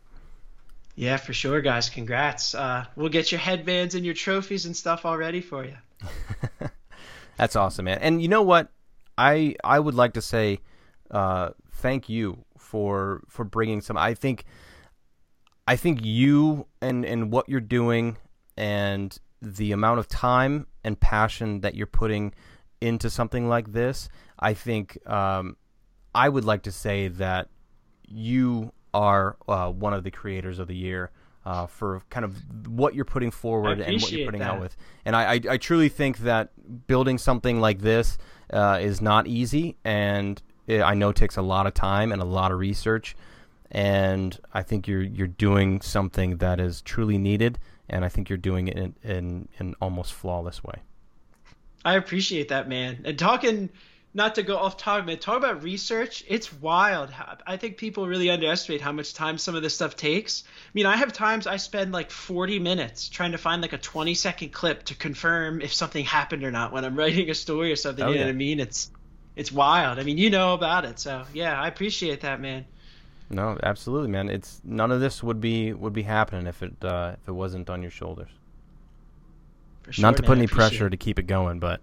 Yeah, for sure, guys. Congrats. Uh, we'll get your headbands and your trophies and stuff all ready for you. <laughs> That's awesome, man. And you know what? I I would like to say uh, thank you for for bringing some. I think I think you and and what you're doing and the amount of time and passion that you're putting into something like this. I think um, I would like to say that you are uh, one of the creators of the year uh, for kind of what you're putting forward and what you're putting that. out with. And I, I, I, truly think that building something like this uh, is not easy, and it, I know it takes a lot of time and a lot of research. And I think you're you're doing something that is truly needed, and I think you're doing it in in, in almost flawless way. I appreciate that, man. And talking not to go off topic, man, talk about research. It's wild. I think people really underestimate how much time some of this stuff takes. I mean, I have times I spend like 40 minutes trying to find like a 20 second clip to confirm if something happened or not when I'm <laughs> writing a story or something. Oh, you know yeah. what I mean? It's it's wild. I mean, you know about it, so yeah, I appreciate that, man. No, absolutely, man. It's none of this would be would be happening if it uh, if it wasn't on your shoulders. Sure, Not to man, put any pressure it. to keep it going, but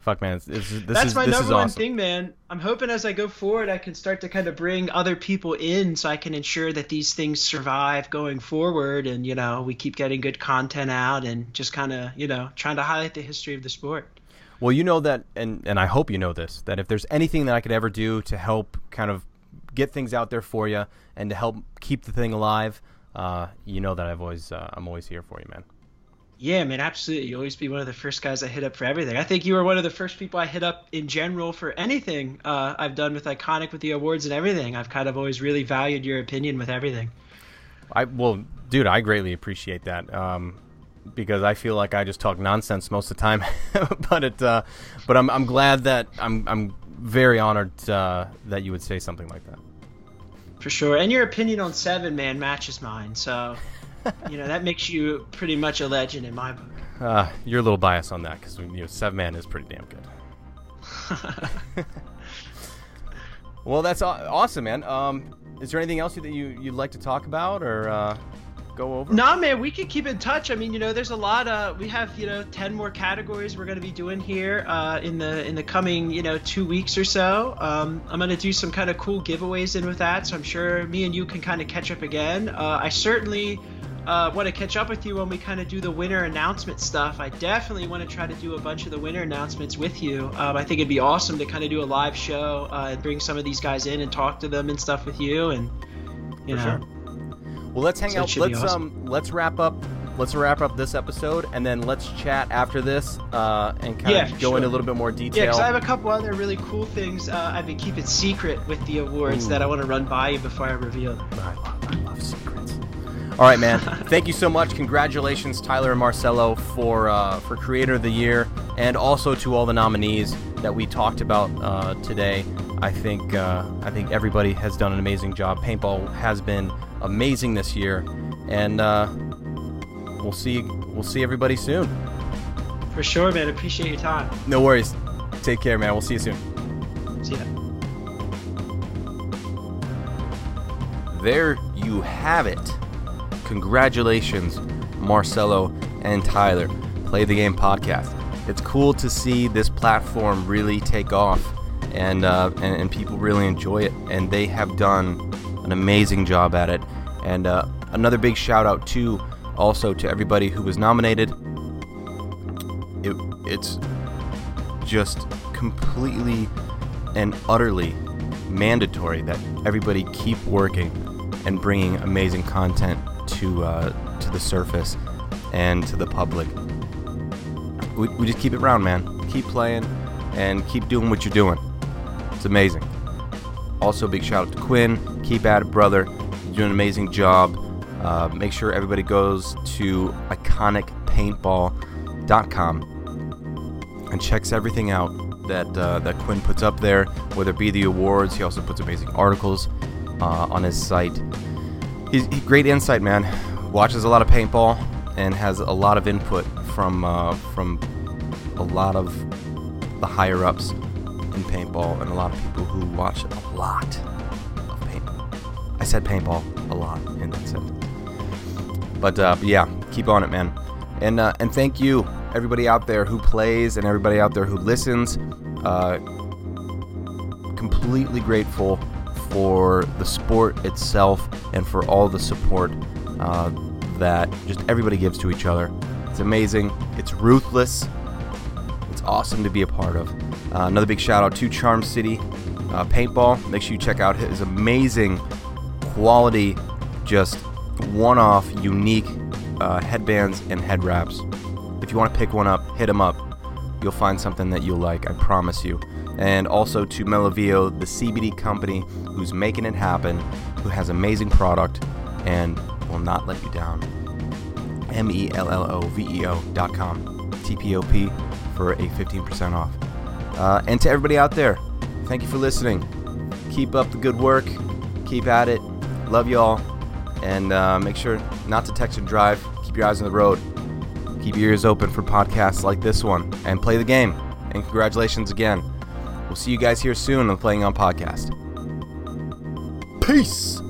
fuck, man, it's, it's, this That's is my this number is one thing, man. I'm hoping as I go forward, I can start to kind of bring other people in, so I can ensure that these things survive going forward, and you know, we keep getting good content out, and just kind of, you know, trying to highlight the history of the sport. Well, you know that, and and I hope you know this that if there's anything that I could ever do to help kind of get things out there for you and to help keep the thing alive, uh, you know that I've always uh, I'm always here for you, man. Yeah, man, absolutely. You always be one of the first guys I hit up for everything. I think you were one of the first people I hit up in general for anything uh, I've done with Iconic, with the awards and everything. I've kind of always really valued your opinion with everything. I well, dude, I greatly appreciate that. Um, because I feel like I just talk nonsense most of the time, <laughs> but it, uh, but I'm I'm glad that I'm I'm very honored uh, that you would say something like that. For sure. And your opinion on Seven Man matches mine. So, you know, that makes you pretty much a legend in my book. Uh, you're a little biased on that because you know Seven Man is pretty damn good. <laughs> well, that's awesome, man. Um, is there anything else that you you'd like to talk about or uh, go over? Nah, man, we could keep in touch. I mean, you know, there's a lot of we have you know ten more categories we're gonna be doing here uh, in the in the coming you know two weeks or so. Um, I'm gonna do some kind of cool giveaways in with that, so I'm sure me and you can kind of catch up again. Uh, I certainly. Uh, want to catch up with you when we kind of do the winner announcement stuff. I definitely want to try to do a bunch of the winner announcements with you. Um, I think it'd be awesome to kind of do a live show uh, and bring some of these guys in and talk to them and stuff with you. And you For know, sure. Well, let's hang So out. Let's awesome. um, let's wrap up. Let's wrap up this episode, and then let's chat after this, uh, and kind Yeah, of go into a little bit more detail. Yeah, because I have a couple other really cool things uh, I've been keeping secret with the awards Ooh. that I want to run by you before I reveal them. I love, I love secrets. All right, man. Thank you so much. Congratulations, Tyler and Marcelo, for uh, for Creator of the Year, and also to all the nominees that we talked about uh, today. I think uh, I think everybody has done an amazing job. Paintball has been amazing this year, and uh, we'll see we'll see everybody soon. For sure, man. Appreciate your time. No worries. Take care, man. We'll see you soon. See ya. There you have it. Congratulations, Marcelo and Tyler. Play the Game podcast. It's cool to see this platform really take off and, uh, and, and people really enjoy it. And they have done an amazing job at it. And uh, another big shout out, too, also to everybody who was nominated. It, it's just completely and utterly mandatory that everybody keep working and bringing amazing content to uh, to the surface and to the public. We, we just keep it round, man. Keep playing and keep doing what you're doing. It's amazing. Also, big shout out to Quinn. Keep at it, brother. You're doing an amazing job. Uh, make sure everybody goes to iconicpaintball.com and checks everything out that uh, that Quinn puts up there, whether it be the awards. He also puts amazing articles uh, on his site. He's he, great insight, man. Watches a lot of paintball and has a lot of input from uh, from a lot of the higher ups in paintball and a lot of people who watch a lot of paintball. I said paintball a lot in that sentence. But uh, yeah, keep on it, man. And uh, and thank you, everybody out there who plays and everybody out there who listens. Uh, completely grateful for the sport itself and for all the support uh, that just everybody gives to each other. It's amazing. It's ruthless. It's awesome to be a part of. Uh, another big shout out to Charm City uh, Paintball. Make sure you check out his amazing quality, just one off, unique uh, headbands and head wraps. If you want to pick one up, hit him up. You'll find something that you'll like, I promise you. And also to Melloveo, the CBD company who's making it happen, who has amazing product and will not let you down. M E L L O V E O dot com. T P O P for a 15% off. Uh, and to everybody out there, thank you for listening. Keep up the good work. Keep at it. Love y'all. And uh, make sure not to text and drive. Keep your eyes on the road. Keep your ears open for podcasts like this one. And play the game. And congratulations again. We'll see you guys here soon on the Playing On Podcast. Peace!